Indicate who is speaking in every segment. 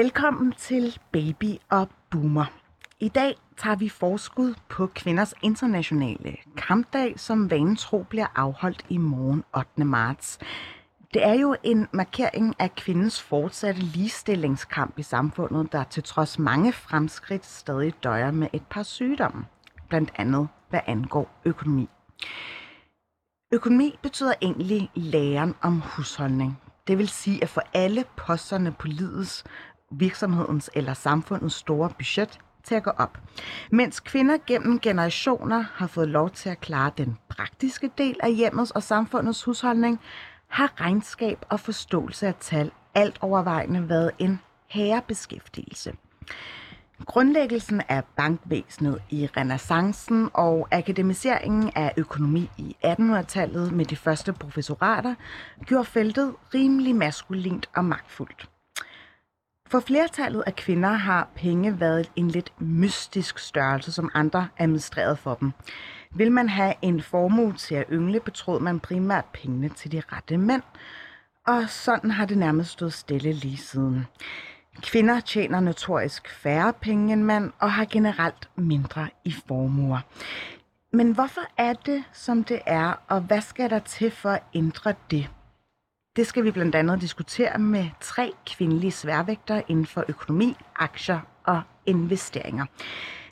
Speaker 1: Velkommen til Baby og Boomer. I dag tager vi forskud på kvinders internationale kampdag, som vanen tro bliver afholdt i morgen 8. marts. Det er jo en markering af kvindens fortsatte ligestillingskamp i samfundet, der til trods mange fremskridt stadig døjer med et par sygdomme, blandt andet hvad angår økonomi. Økonomi betyder egentlig læren om husholdning. Det vil sige at få alle posterne på livets, virksomhedens eller samfundets store budget til at gå op. Mens kvinder gennem generationer har fået lov til at klare den praktiske del af hjemmets og samfundets husholdning, har regnskab og forståelse af tal alt overvejende været en herrebeskæftigelse. Grundlæggelsen af bankvæsenet i renaissancen og akademiseringen af økonomi i 1800-tallet med de første professorater gjorde feltet rimelig maskulint og magtfuldt. For flertallet af kvinder har penge været en lidt mystisk størrelse, som andre administrerede for dem. Vil man have en formue til at yngle, betrod man primært pengene til de rette mænd. Og sådan har det nærmest stået stille lige siden. Kvinder tjener notorisk færre penge end mænd og har generelt mindre i formuer. Men hvorfor er det, som det er, og hvad skal der til for at ændre det? Det skal vi blandt andet diskutere med tre kvindelige sværvægtere inden for økonomi, aktier og investeringer.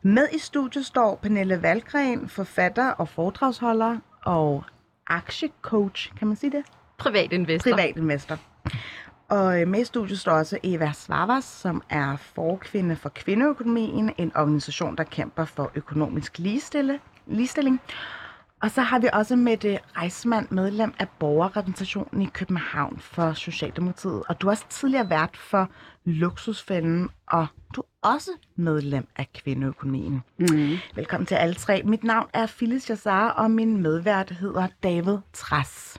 Speaker 1: Med i studiet står Pernille Valgren, forfatter og foredragsholder og aktiecoach, kan man sige det?
Speaker 2: Privatinvestor.
Speaker 1: Privatinvestor. Og øh, med i studiet står også Eva Svavas, som er forkvinde for kvindeøkonomien, en organisation, der kæmper for økonomisk ligestille, ligestilling. Og så har vi også Mette Reismand, medlem af borgerrepræsentationen i København for Socialdemokratiet. Og du er også tidligere vært for Luksusfælden, og du er også medlem af kvindeøkonomien.
Speaker 2: Mm.
Speaker 1: Velkommen til alle tre. Mit navn er Phyllis Jassar, og min medvært hedder David Tras.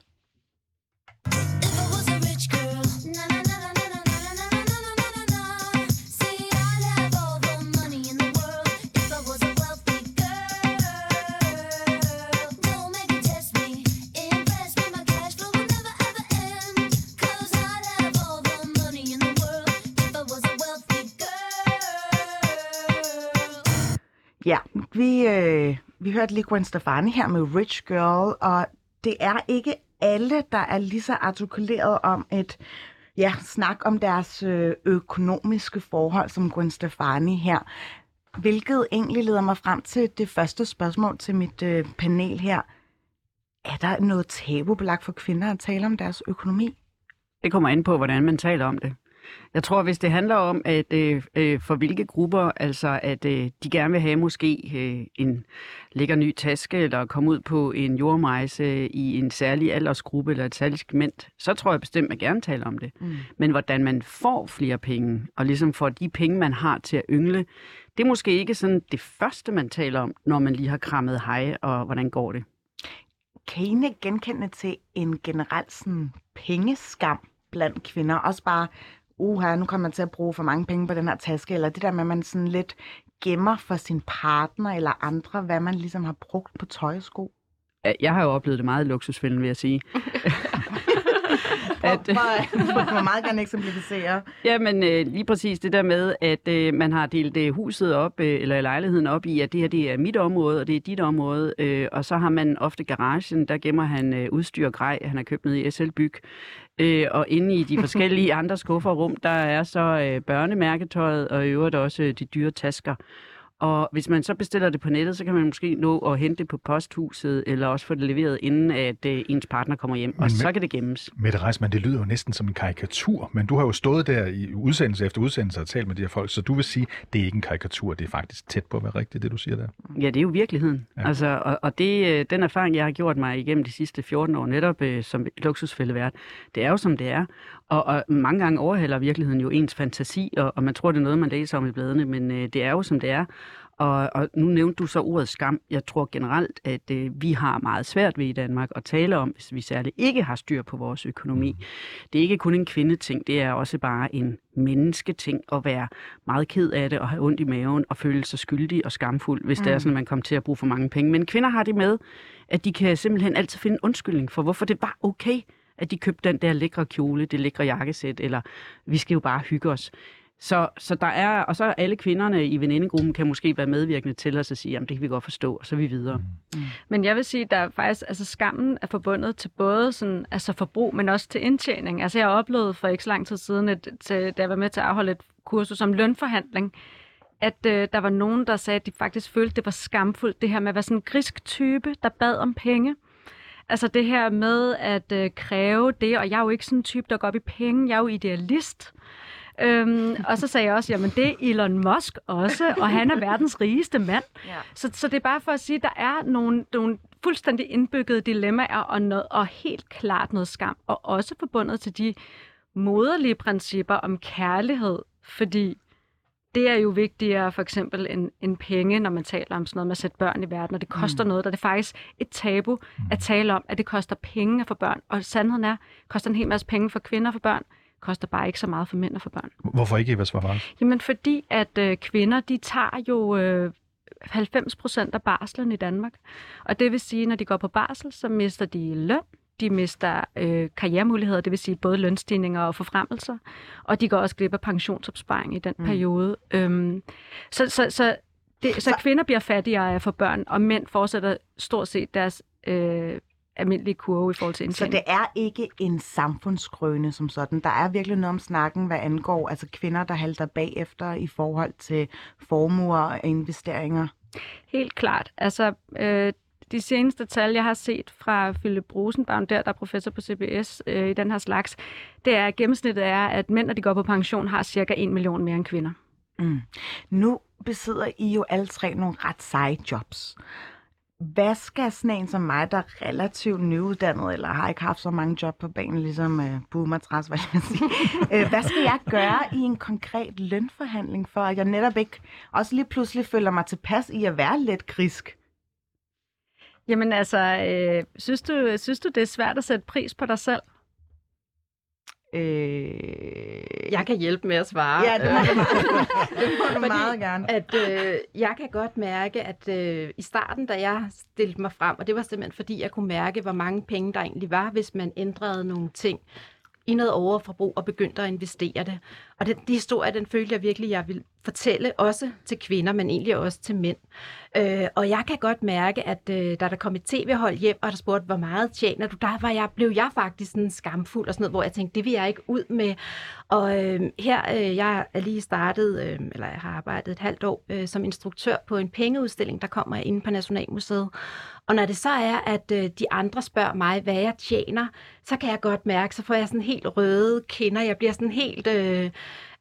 Speaker 1: Ja, vi, øh, vi hørte lige Gwen Stefani her med Rich Girl, og det er ikke alle, der er lige så artikuleret om et ja, snak om deres øh, økonomiske forhold som Gwen Stefani her. Hvilket egentlig leder mig frem til det første spørgsmål til mit øh, panel her. Er der noget tabubelagt for kvinder at tale om deres økonomi?
Speaker 2: Det kommer an på, hvordan man taler om det. Jeg tror, hvis det handler om, at øh, øh, for hvilke grupper, altså at øh, de gerne vil have måske øh, en lækker ny taske, eller komme ud på en jordmejse i en særlig aldersgruppe, eller et særligt segment, så tror jeg bestemt, man gerne taler om det.
Speaker 1: Mm.
Speaker 2: Men hvordan man får flere penge, og ligesom får de penge, man har til at yngle, det er måske ikke sådan det første, man taler om, når man lige har krammet hej, og hvordan går det?
Speaker 1: Kan I ikke genkende til en generel sådan, pengeskam blandt kvinder? Også bare, uha, nu kommer man til at bruge for mange penge på den her taske, eller det der med, at man sådan lidt gemmer for sin partner eller andre, hvad man ligesom har brugt på tøj og sko.
Speaker 2: Ja, Jeg har jo oplevet det meget i luksusfælden, vil jeg sige.
Speaker 1: At, du må meget gerne eksemplificere.
Speaker 2: Jamen øh, lige præcis det der med, at øh, man har delt øh, huset op, øh, eller lejligheden op i, at det her det er mit område, og det er dit område. Øh, og så har man ofte garagen, der gemmer han øh, udstyr og grej, han har købt ned i SL Byg. Øh, og inde i de forskellige andre skuffer og rum, der er så øh, børnemærketøjet, og i øvrigt også øh, de dyre tasker. Og hvis man så bestiller det på nettet, så kan man måske nå at hente det på posthuset, eller også få det leveret, inden at øh, ens partner kommer hjem.
Speaker 3: Men
Speaker 2: Og så
Speaker 3: med-
Speaker 2: kan det gemmes.
Speaker 3: Mette Reismann, det lyder jo næsten som en karikatur, men du har jo stået der i udsendelse efter udsendelse og talt med de her folk, så du vil sige, det er ikke en karikatur, det er faktisk tæt på at være rigtigt, det du siger der.
Speaker 2: Ja, det er jo virkeligheden.
Speaker 3: Ja.
Speaker 2: Ja. Altså, og og det, øh, den erfaring, jeg har gjort mig igennem de sidste 14 år, netop øh, som luksusfældevært, det er jo som det er. Og, og mange gange overhælder virkeligheden jo ens fantasi, og, og man tror, det er noget, man læser om i bladene, men øh, det er jo, som det er. Og, og nu nævnte du så ordet skam. Jeg tror generelt, at øh, vi har meget svært ved i Danmark at tale om, hvis vi særligt ikke har styr på vores økonomi. Det er ikke kun en kvindeting, det er også bare en mennesketing at være meget ked af det og have ondt i maven og føle sig skyldig og skamfuld, hvis mm. det er sådan, at man kommer til at bruge for mange penge. Men kvinder har det med, at de kan simpelthen altid finde en undskyldning for, hvorfor det var okay, at de købte den der lækre kjole, det lækre jakkesæt, eller vi skal jo bare hygge os. Så, så der er, og så alle kvinderne i venindegruppen kan måske være medvirkende til os at sige, jamen det kan vi godt forstå, og så er vi videre.
Speaker 4: Men jeg vil sige, der er faktisk, altså skammen er forbundet til både sådan, altså forbrug, men også til indtjening. Altså jeg har oplevet for ikke så lang tid siden, at, til, da jeg var med til at afholde et kursus om lønforhandling, at øh, der var nogen, der sagde, at de faktisk følte, at det var skamfuldt, det her med at være sådan en grisk type, der bad om penge. Altså det her med at øh, kræve det, og jeg er jo ikke sådan en type, der går op i penge, jeg er jo idealist. Øhm, og så sagde jeg også, jamen det er Elon Musk også, og han er verdens rigeste mand.
Speaker 1: Ja.
Speaker 4: Så, så det er bare for at sige, at der er nogle, nogle fuldstændig indbyggede dilemmaer og, noget, og helt klart noget skam, og også forbundet til de moderlige principper om kærlighed, fordi det er jo vigtigere for eksempel end, end penge, når man taler om sådan noget med at sætte børn i verden, og det koster mm. noget, der er det faktisk et tabu at tale om, at det koster penge at få børn. Og sandheden er, det koster en hel masse penge for kvinder for børn, koster bare ikke så meget for mænd og for børn.
Speaker 3: Hvorfor ikke, Eva Svarvald?
Speaker 4: Jamen fordi, at øh, kvinder, de tager jo øh, 90 procent af barslen i Danmark. Og det vil sige, når de går på barsel, så mister de løn, de mister øh, karrieremuligheder, det vil sige både lønstigninger og forfremmelser, og de går også glip af pensionsopsparing i den mm. periode. Øhm, så, så, så, det, så, så kvinder bliver fattigere af få børn, og mænd fortsætter stort set deres øh, almindelige kurve i forhold til
Speaker 1: Så
Speaker 4: indtjening.
Speaker 1: det er ikke en samfundsgrøne som sådan. Der er virkelig noget om snakken, hvad angår altså kvinder, der halter bagefter i forhold til formuer og investeringer.
Speaker 4: Helt klart. Altså, øh, de seneste tal, jeg har set fra Philip Rosenbaum, der, der er professor på CBS øh, i den her slags, det er, at gennemsnittet er, at mænd, når de går på pension, har cirka 1 million mere end kvinder.
Speaker 1: Mm. Nu besidder I jo alle tre nogle ret seje jobs. Hvad skal sådan en som mig, der er relativt nyuddannet, eller har ikke haft så mange job på banen, ligesom øh, Boomatras, hvad jeg sige. øh, hvad skal jeg gøre i en konkret lønforhandling, for at jeg netop ikke også lige pludselig føler mig tilpas i at være lidt krisk?
Speaker 4: Jamen altså, øh, synes, du, synes du, det er svært at sætte pris på dig selv?
Speaker 1: Øh...
Speaker 5: Jeg kan hjælpe med at svare.
Speaker 1: Ja, det må du, det må du
Speaker 5: Fordi
Speaker 1: meget gerne.
Speaker 5: At øh, jeg kan godt mærke, at øh, i starten, da jeg stillede mig frem, og det var simpelthen fordi, jeg kunne mærke, hvor mange penge der egentlig var, hvis man ændrede nogle ting i noget overforbrug og begyndte at investere det. Og den, den historie, den følte jeg virkelig, jeg vil fortælle også til kvinder, men egentlig også til mænd. Øh, og jeg kan godt mærke, at øh, da der kom et tv-hold hjem, og der spurgte, hvor meget tjener du, der var jeg, blev jeg faktisk sådan skamfuld og sådan noget, hvor jeg tænkte, det vil jeg ikke ud med. Og øh, her, øh, jeg er lige startet, øh, eller jeg har arbejdet et halvt år øh, som instruktør på en pengeudstilling, der kommer inde på Nationalmuseet. Og når det så er, at øh, de andre spørger mig, hvad jeg tjener, så kan jeg godt mærke, så får jeg sådan helt røde kinder. Jeg bliver sådan helt... Øh,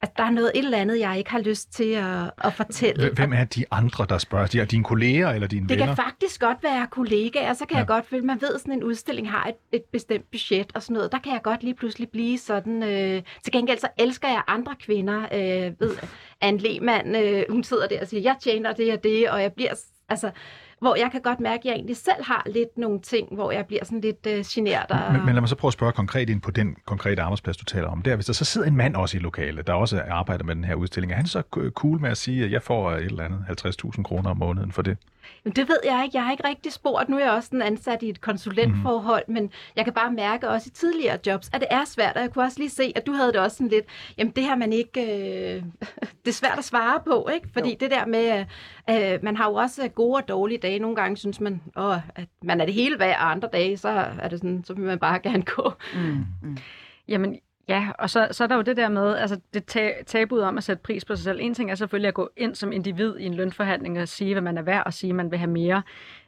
Speaker 5: at der er noget et eller andet, jeg ikke har lyst til at, at fortælle.
Speaker 3: Hvem er de andre, der spørger? De er dine kolleger eller dine
Speaker 5: Det
Speaker 3: venner?
Speaker 5: kan faktisk godt være kollegaer, så kan
Speaker 3: Ja.
Speaker 5: jeg godt føle, man ved, sådan en udstilling har et, et bestemt budget og sådan noget. Der kan jeg godt lige pludselig blive sådan. Øh, til gengæld så elsker jeg andre kvinder. Øh, ved, Anne Lehmann, øh, hun sidder der og siger, jeg tjener det og det, og jeg bliver... Altså, hvor jeg kan godt mærke, at jeg egentlig selv har lidt nogle ting, hvor jeg bliver sådan lidt øh, genert. Og...
Speaker 3: Men, men lad mig så prøve at spørge konkret ind på den konkrete arbejdsplads, du taler om. Der, hvis der så sidder en mand også i lokalet, der også arbejder med den her udstilling, er han så cool med at sige, at jeg får øh, et eller andet 50.000 kroner om måneden for det?
Speaker 5: Jamen, det ved jeg ikke. Jeg har ikke rigtig spurgt. Nu er jeg også sådan ansat i et konsulentforhold, mm. men jeg kan bare mærke også i tidligere jobs, at det er svært. Og jeg kunne også lige se, at du havde det også sådan lidt, jamen det her man ikke, øh, det er svært at svare på, ikke? Fordi jo. det der med, øh, man har jo også gode og dårlige dage. Nogle gange synes man, åh, at man er det hele værd, og andre dage, så er det sådan, så vil man bare gerne gå.
Speaker 1: Mm. Mm.
Speaker 4: Jamen, ja, og så, så er der jo det der med, altså det ta- tabuet om at sætte pris på sig selv. En ting er selvfølgelig at gå ind som individ i en lønforhandling og sige, hvad man er værd, og sige, at man vil have mere.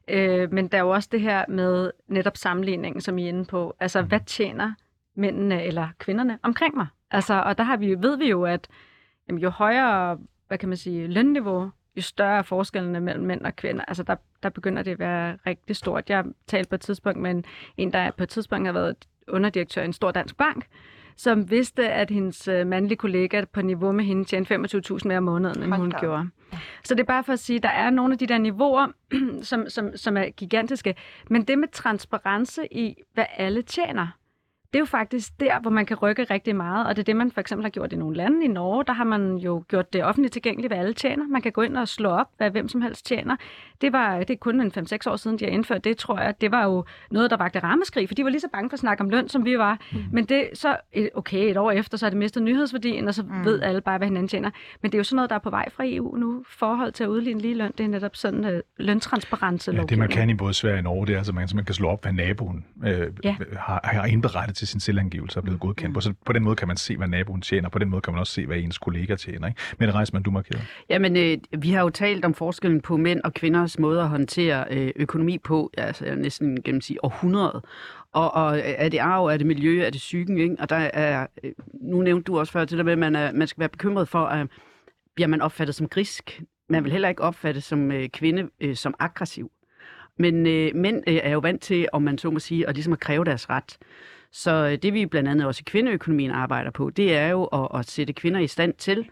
Speaker 4: Øh, men der er jo også det her med netop sammenligningen, som I er inde på. Altså, hvad tjener mændene eller kvinderne omkring mig? Altså, og der har vi, ved vi jo, at jamen, jo højere, hvad kan man sige, lønniveau, jo større er forskellene mellem mænd og kvinder. Altså, der, der begynder det at være rigtig stort. Jeg talte på et tidspunkt med en, en der på et tidspunkt har været underdirektør i en stor dansk bank, som vidste, at hendes øh, mandlige kollega på niveau med hende tjente 25.000 mere om måneden, end
Speaker 1: Hold
Speaker 4: hun
Speaker 1: da
Speaker 4: gjorde. Så det er bare for at sige, at der er nogle af de der niveauer, som, som, som er gigantiske. Men det med transparence i, hvad alle tjener, det er jo faktisk der, hvor man kan rykke rigtig meget, og det er det, man for eksempel har gjort i nogle lande. I Norge, der har man jo gjort det offentligt tilgængeligt, hvad alle tjener. Man kan gå ind og slå op, hvad hvem som helst tjener. Det, var, det er kun en 5-6 år siden, de har indført det, tror jeg. Det var jo noget, der vagte rammeskrig, for de var lige så bange for at snakke om løn, som vi var. Mm. Men det så, okay, et år efter, så er det mistet nyhedsværdien, og så mm. ved alle bare, hvad hinanden tjener. Men det er jo sådan noget, der er på vej fra EU nu. Forhold til at udligne lige løn, det er netop sådan uh, løntransparence
Speaker 3: Ja, det man kan i både Sverige og Norge, det er, altså, man, man kan slå op, hvad naboen øh,
Speaker 4: Ja.
Speaker 3: har, har indberettet til sin selvangivelse og blevet godkendt på. Så på den måde kan man se, hvad naboen tjener, på den måde kan man også se, hvad ens kollega tjener. Ikke? Men Reisman, du markerer.
Speaker 2: Jamen, øh, vi har jo talt om forskellen på mænd og kvinders måde at håndtere øh, økonomi på, altså næsten gennem sige århundrede. Og, og er det arv, er det miljø, er det psyken, ikke? Og der er, øh, nu nævnte du også før til det med, at man, er, man skal være bekymret for, at bliver man opfattet som grisk. Man vil heller ikke opfattes som øh, kvinde øh, som aggressiv. Men øh, mænd øh, er jo vant til, om man så må sige, at ligesom at kræve deres ret. Så øh, det vi blandt andet også i kvindeøkonomien arbejder på, det er jo at, at sætte kvinder i stand til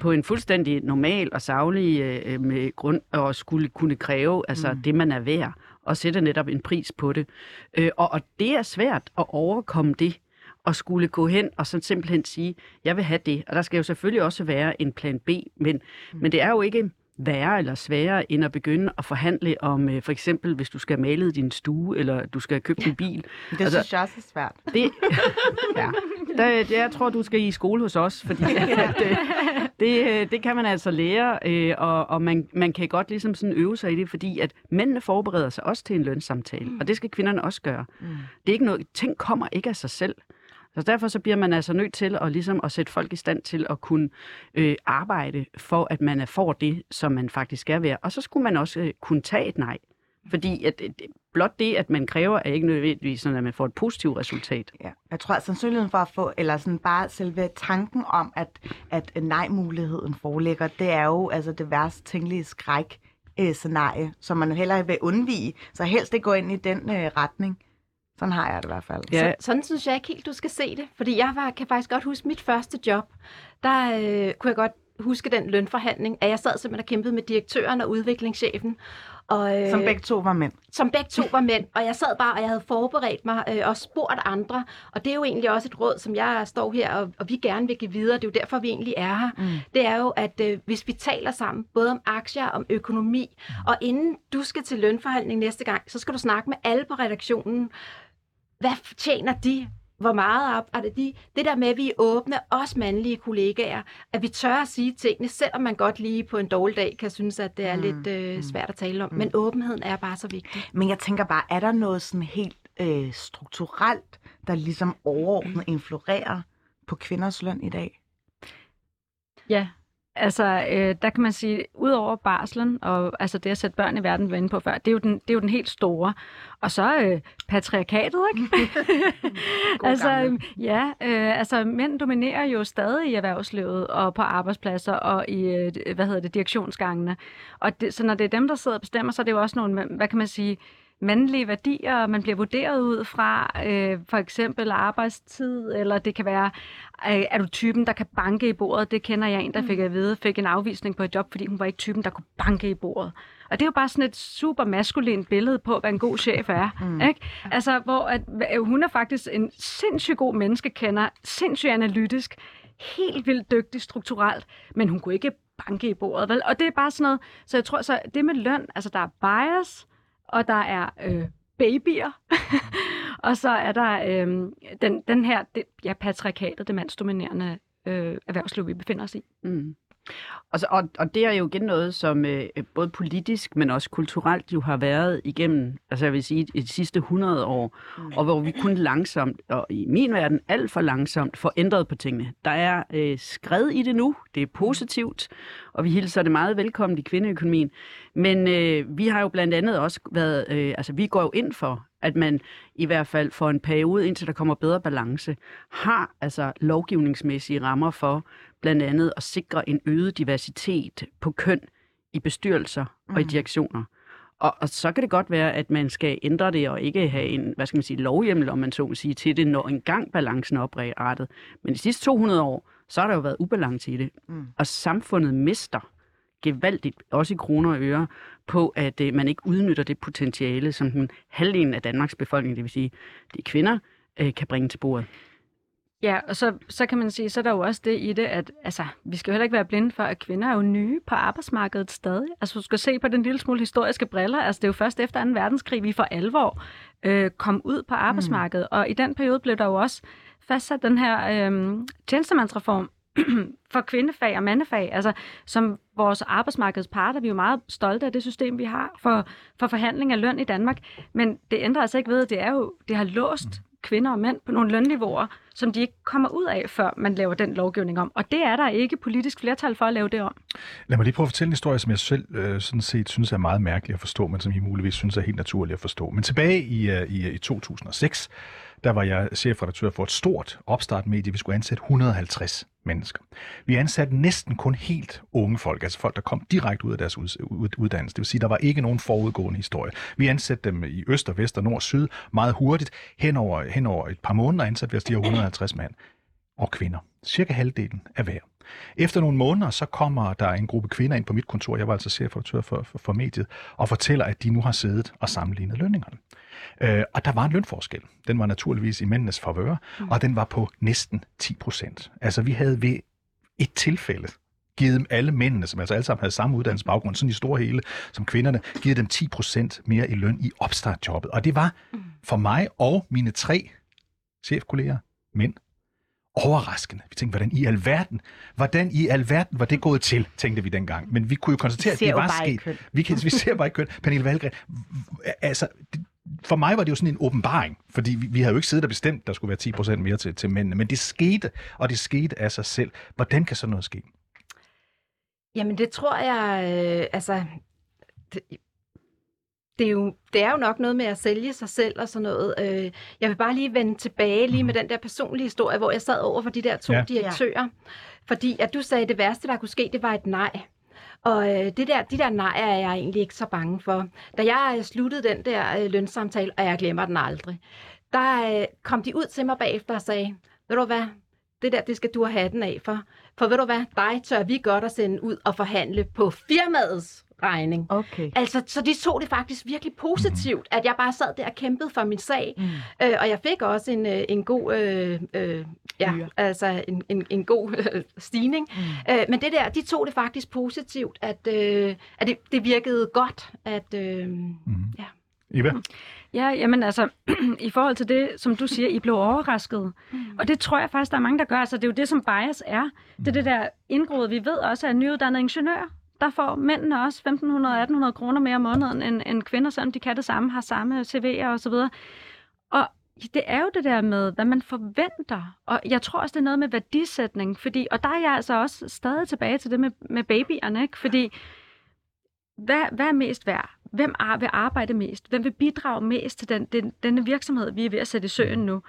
Speaker 2: på en fuldstændig normal og savlig øh, med grund at skulle kunne kræve altså mm. det, man er værd, og sætte netop en pris på det. Øh, og, og det er svært at overkomme det, og skulle gå hen og så simpelthen sige, jeg vil have det. Og der skal jo selvfølgelig også være en plan B, men, mm. men det er jo ikke værre eller sværere, end at begynde at forhandle om, øh, for eksempel, hvis du skal malet din stue, eller du skal købt en bil.
Speaker 1: Det
Speaker 2: Altså-
Speaker 1: synes jeg også er svært.
Speaker 2: Det, ja, der, det, jeg tror, du skal i skole hos os, fordi at, øh, det, øh, det kan man altså lære, øh, og, og man, man kan godt ligesom sådan øve sig i det, fordi at mændene forbereder sig også til en lønssamtale, og det skal kvinderne også gøre. Mm. Det er ikke noget, ting kommer ikke af sig selv. Så derfor så bliver man altså nødt til at, ligesom at sætte folk i stand til at kunne øh, arbejde for, at man får det, som man faktisk skal være. Og så skulle man også øh, kunne tage et nej. Fordi at, øh, at blot det, at man kræver, er ikke nødvendigvis sådan, at man får et positivt resultat.
Speaker 1: Ja. Jeg tror, at sandsynligheden for at få, eller sådan bare selve tanken om, at, at nej-muligheden foreligger, det er jo altså det værst tænkelige skræk øh, scenarie, som man heller vil undvige, så helst ikke gå ind i den øh, retning. Sådan har jeg det i hvert fald.
Speaker 2: Ja.
Speaker 5: Så, sådan synes jeg ikke helt, du skal se det. Fordi jeg var, kan faktisk godt huske mit første job. Der øh, kunne jeg godt huske den lønforhandling, at jeg sad simpelthen og kæmpede med direktøren og udviklingschefen. Og, øh,
Speaker 1: Som begge to var mænd.
Speaker 5: som begge to var mænd, og jeg sad bare, og jeg havde forberedt mig øh, og spurgt andre, og det er jo egentlig også et råd, som jeg står her, og, og vi gerne vil give videre, det er jo derfor, vi egentlig er her, mm. det er jo, at øh, hvis vi taler sammen, både om aktier, om økonomi, og inden du skal til lønforhandling næste gang, så skal du snakke med alle på redaktionen, hvad tjener de? Hvor meget op er det de? Det der med, at vi er åbne, os mandlige kollegaer, at vi tør at sige tingene, selvom man godt lige på en dårlig dag kan synes, at det er mm. lidt øh, svært at tale om. Men åbenheden er bare så vigtig.
Speaker 1: Men jeg tænker bare, er der noget sådan helt øh, strukturelt, der ligesom overordnet influerer på kvinders løn i dag?
Speaker 4: Ja, altså øh, der kan man sige, ud over barslen og altså det at sætte børn i verden, vi var inde på før, det er jo den, det er jo den helt store. Og så øh, patriarkatet, ikke? altså,
Speaker 1: gamle.
Speaker 4: øh, ja, øh, altså mænd dominerer jo stadig i erhvervslivet og på arbejdspladser og i, øh, hvad hedder det, direktionsgangene. Og det, så når det er dem, der sidder og bestemmer, så er det jo også nogle, hvad kan man sige, mandlige værdier, man bliver vurderet ud fra, øh, for eksempel arbejdstid, eller det kan være, øh, er du typen, der kan banke i bordet? Det kender jeg en, der fik at vide, fik en afvisning på et job, fordi hun var ikke typen, der kunne banke i bordet. Og det er jo bare sådan et super maskulint billede på, hvad en god chef er. Mm. Ikke? Altså, hvor at, øh, hun er faktisk en sindssygt god menneskekender, sindssygt analytisk, helt vildt dygtig strukturelt, men hun kunne ikke banke i bordet. Vel? Og det er bare sådan noget, så jeg tror, så det med løn, altså der er bias, og der er øh, babyer, og så er der øh, den, den her, det, ja, patriarkatet, det mandsdominerende øh, erhvervsliv, vi befinder os i.
Speaker 2: Mm. Og, så, og, og det er jo igen noget, som øh, både politisk, men også kulturelt jo har været igennem, altså jeg vil sige, de sidste 100 år, mm. og hvor vi kun langsomt, og i min verden alt for langsomt, får ændret på tingene. Der er øh, skred i det nu, det er positivt, og vi hilser det meget velkommen i kvindeøkonomien. Men øh, vi har jo blandt andet også været, øh, altså vi går jo ind for, at man i hvert fald for en periode, indtil der kommer bedre balance, har altså lovgivningsmæssige rammer for blandt andet at sikre en øget diversitet på køn i bestyrelser mm. og i direktioner. Og, og så kan det godt være, at man skal ændre det og ikke have en, hvad skal man sige, lovhjemmel, om man så må sige, til det, når engang balancen er oprettet. Men de sidste 200 år, så har der jo været ubalance i det. Mm. Og samfundet mister gevaldigt, også i kroner og øre, på at øh, man ikke udnytter det potentiale, som den halvdelen af Danmarks befolkning, det vil sige de kvinder, øh, kan bringe til bordet.
Speaker 4: Ja, og så, så kan man sige, så er der jo også det i det, at altså, vi skal jo heller ikke være blinde for, at kvinder er jo nye på arbejdsmarkedet stadig. Altså, du skal se på den lille smule historiske briller. Altså, det er jo først efter 2. verdenskrig, vi for alvor øh, kom ud på arbejdsmarkedet. Mm. Og i den periode blev der jo også fastsat den her øh, tjenestemandsreform for kvindefag og mandefag, altså som vores arbejdsmarkedsparter, vi er jo meget stolte af det system, vi har for, for forhandling af løn i Danmark, men det ændrer altså ikke ved, at det er jo, det har låst kvinder og mænd på nogle lønniveauer, som de ikke kommer ud af, før man laver den lovgivning om. Og det er der ikke politisk flertal for at lave det om.
Speaker 3: Lad mig lige prøve at fortælle en historie, som jeg selv øh, sådan set synes er meget mærkelig at forstå, men som I muligvis synes er helt naturligt at forstå. Men tilbage i, øh, i, øh, i 2006, der var jeg chefredaktør for et stort opstartmedie. Vi skulle ansætte 150 mennesker. Vi ansatte næsten kun helt unge folk, altså folk, der kom direkte ud af deres uddannelse. Det vil sige, der var ikke nogen forudgående historie. Vi ansatte dem i øst og vest og nord og syd meget hurtigt. Hen over, hen over et par måneder ansatte vi os de her 150 mand og kvinder. Cirka halvdelen af hver. Efter nogle måneder, så kommer der en gruppe kvinder ind på mit kontor, jeg var altså chefredaktør for, for, for mediet, og fortæller, at de nu har siddet og sammenlignet lønningerne. Øh, og der var en lønforskel. Den var naturligvis i mændenes favør, mm. og den var på næsten 10 procent. Altså vi havde ved et tilfælde givet dem alle mændene, som altså alle sammen havde samme uddannelsesbaggrund, sådan i store hele som kvinderne, givet dem 10 procent mere i løn i opstartjobbet. Og det var for mig og mine tre chefkolleger, mænd, overraskende. Vi tænkte, hvordan i alverden, hvordan i alverden var det gået til, tænkte vi dengang. Men vi kunne jo konstatere, at det var sket. Vi, kan, vi ser bare ikke køn. Pernille Valgren, altså, det, for mig var det jo sådan en åbenbaring, fordi vi, vi havde jo ikke siddet og bestemt, der skulle være 10 procent mere til, til mændene, men det skete, og det skete af sig selv. Hvordan kan sådan noget ske?
Speaker 5: Jamen det tror jeg, øh, altså, det, det, er jo, det er jo nok noget med at sælge sig selv og sådan noget. Øh, jeg vil bare lige vende tilbage lige med den der personlige historie, hvor jeg sad over for de der to
Speaker 3: ja.
Speaker 5: direktører. Fordi at du sagde, at det værste, der kunne ske, det var et nej. Og øh, det der, de der nej er jeg egentlig ikke så bange for. Da jeg øh, sluttede den der øh, lønsamtale, og jeg glemmer den aldrig, der øh, kom de ud til mig bagefter og sagde, ved du hvad, det der, det skal du have den af for. For ved du hvad, dig tør vi godt at sende ud og forhandle på firmaets regning.
Speaker 1: Okay.
Speaker 5: Altså, så de tog det faktisk virkelig positivt, at jeg bare sad der og kæmpede for min sag.
Speaker 1: Mm.
Speaker 5: Øh, og jeg fik også en, øh, en god, øh, øh, ja,
Speaker 1: Hyre.
Speaker 5: altså en, en, en god øh, stigning.
Speaker 1: Mm.
Speaker 5: Øh, men det der, de tog det faktisk positivt, at, øh, at det, det virkede godt, at... Øh,
Speaker 3: Mm-hmm.
Speaker 5: Ja.
Speaker 3: Eva?
Speaker 4: Ja, jamen altså, i forhold til det, som du siger, I blev overrasket. Mm. Og det tror jeg faktisk, der er mange, der gør. Altså, det er jo det, som bias er. Det er det der indgroet. Vi ved også, at nyuddannede ingeniører, der får mændene også 1.500-1.800 kroner mere om måneden end, end kvinder, selvom de kan det samme, har samme CV'er og så videre. Og det er jo det der med, hvad man forventer. Og jeg tror også, det er noget med værdisætning. Fordi, og der er jeg altså også stadig tilbage til det med, med babyerne. Ikke? Fordi hvad, hvad er mest værd? Hvem er, vil arbejde mest? Hvem vil bidrage mest til den, den, denne virksomhed, vi er ved at sætte i søen nu?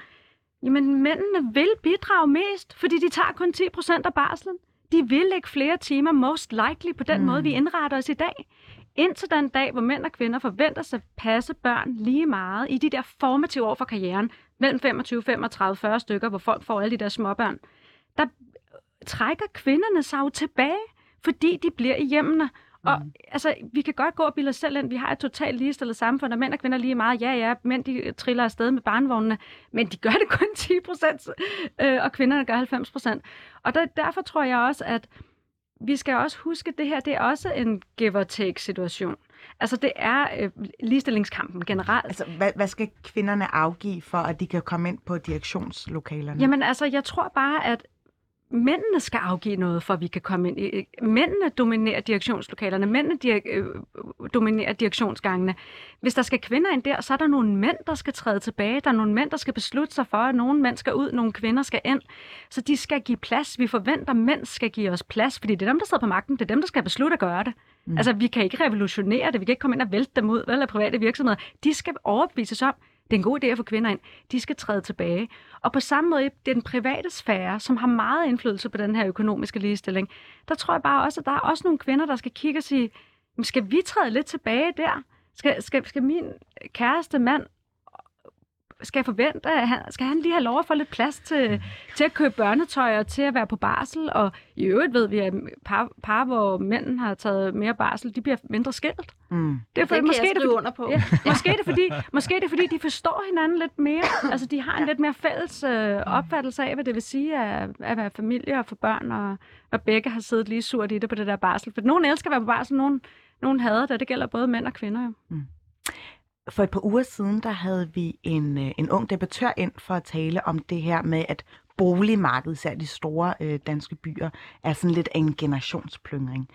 Speaker 4: Jamen, mændene vil bidrage mest, fordi de tager kun 10% af barslen. De vil ikke flere timer, most likely, på den mm. måde, vi indretter os i dag. Indtil den dag, hvor mænd og kvinder forventer sig at passe børn lige meget i de der formative år for karrieren, mellem 25, 35, 40 stykker, hvor folk får alle de der småbørn, der trækker kvinderne sig jo tilbage, fordi de bliver i hjemmene. Og altså, vi kan godt gå og bilde os selv ind. Vi har et totalt ligestillet samfund, og mænd og kvinder lige meget. Ja, ja, mænd de triller afsted med barnvognene, men de gør det kun 10 procent, øh, og kvinderne gør 90 procent. Og der, derfor tror jeg også, at vi skal også huske, at det her det er også en give-or-take-situation. Altså, det er øh, ligestillingskampen generelt.
Speaker 1: Altså, hvad, hvad skal kvinderne afgive for, at de kan komme ind på direktionslokalerne?
Speaker 4: Jamen altså, jeg tror bare, at mændene skal afgive noget, for at vi kan komme ind. i- Mændene dominerer direktionslokalerne. Mændene direk, øh, dominerer direktionsgangene. Hvis der skal kvinder ind der, så er der nogle mænd, der skal træde tilbage. Der er nogle mænd, der skal beslutte sig for, at nogle mænd skal ud, nogle kvinder skal ind. Så de skal give plads. Vi forventer, at mænd skal give os plads, fordi det er dem, der sidder på magten. Det er dem, der skal beslutte at gøre det. Mm. Altså, vi kan ikke revolutionere det. Vi kan ikke komme ind og vælte dem ud, vel, af private virksomheder. De skal overbevises om, det er en god idé at få kvinder ind. De skal træde tilbage. Og på samme måde, det er den private sfære, som har meget indflydelse på den her økonomiske ligestilling. Der tror jeg bare også, at der er også nogle kvinder, der skal kigge og sige, skal vi træde lidt tilbage der? Skal, skal, skal min kæreste mand skal jeg forvente, at han, skal han lige have lov at få lidt plads til, til at købe børnetøj og til at være på barsel? Og i øvrigt ved vi, at par, par hvor mænden har taget mere barsel, de bliver mindre skilt.
Speaker 1: Mm.
Speaker 4: Det er
Speaker 5: Det kan
Speaker 4: måske
Speaker 5: jeg
Speaker 4: er det,
Speaker 5: skrive under på.
Speaker 4: Ja, måske, er det fordi, måske er det fordi, de forstår hinanden lidt mere. Altså, de har en lidt mere fælles øh, opfattelse af, hvad det vil sige at, at være familie og få børn, og, og begge har siddet lige surt i det på det der barsel. For nogen elsker at være på barsel, nogen, nogen hader det. Det gælder både mænd og kvinder jo.
Speaker 1: For et par uger siden, der havde vi en, øh, en ung debattør ind for at tale om det her med, at boligmarkedet, især de store øh, danske byer, er sådan lidt en generationsplyngring.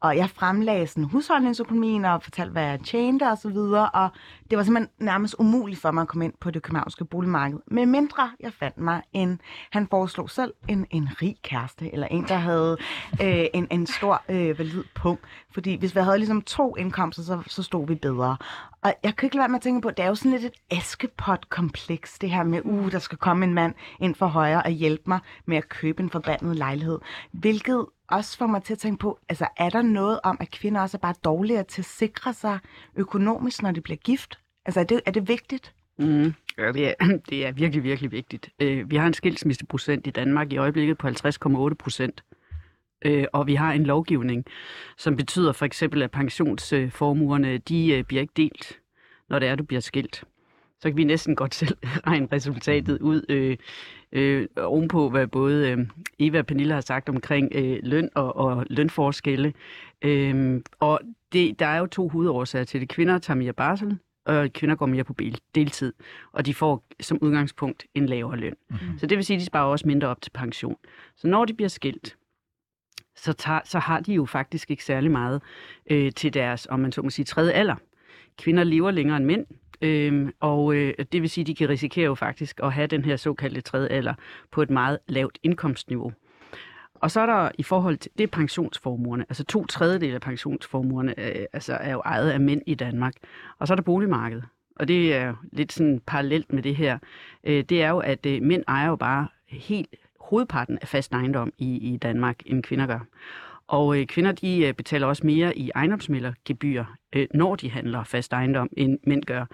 Speaker 1: Og jeg fremlagde sådan husholdningsøkonomien og fortalte, hvad jeg tjente og så videre, og det var simpelthen nærmest umuligt for mig at komme ind på det københavnske boligmarked. Med mindre jeg fandt mig en, han foreslog selv en, en rig kæreste, eller en, der havde øh, en, en stor øh, valid punkt. Fordi hvis vi havde ligesom to indkomster, så, så stod vi bedre. Og jeg kan ikke lade være med at tænke på, det er jo sådan lidt et askepot-kompleks, det her med, uh, der skal komme en mand ind for højre og hjælpe mig med at købe en forbandet lejlighed. Hvilket også får mig til at tænke på, altså er der noget om, at kvinder også er bare dårligere til at sikre sig økonomisk, når de bliver gift? Altså er det, er det vigtigt?
Speaker 2: Mm. Ja, det er, det er virkelig, virkelig vigtigt. Øh, vi har en skilsmisseprocent i Danmark i øjeblikket på 50,8 procent. Øh, og vi har en lovgivning, som betyder for eksempel, at pensionsformuerne, de øh, bliver ikke delt, når det er, du bliver skilt. Så kan vi næsten godt selv regne resultatet ud øh, øh, ovenpå, hvad både øh, Eva og Pernille har sagt omkring øh, løn og, og lønforskelle. Øh, og det, der er jo to hovedårsager til det. Kvinder tager mere barsel, og kvinder går mere på deltid, og de får som udgangspunkt en lavere løn. Mm-hmm. Så det vil sige, at de sparer også mindre op til pension. Så når de bliver skilt, så, tager, så har de jo faktisk ikke særlig meget øh, til deres, om man så må sige, tredje alder. Kvinder lever længere end mænd, øh, og øh, det vil sige, at de kan risikere jo faktisk at have den her såkaldte tredje alder på et meget lavt indkomstniveau. Og så er der i forhold til, det pensionsformuerne, altså to tredjedel af pensionsformuerne øh, altså er jo ejet af mænd i Danmark. Og så er der boligmarkedet, og det er jo lidt sådan parallelt med det her. Øh, det er jo, at øh, mænd ejer jo bare helt hovedparten af fast ejendom i, i Danmark, end kvinder gør. Og øh, kvinder de øh, betaler også mere i ejendomsmældergebyr, øh, når de handler fast ejendom, end mænd gør.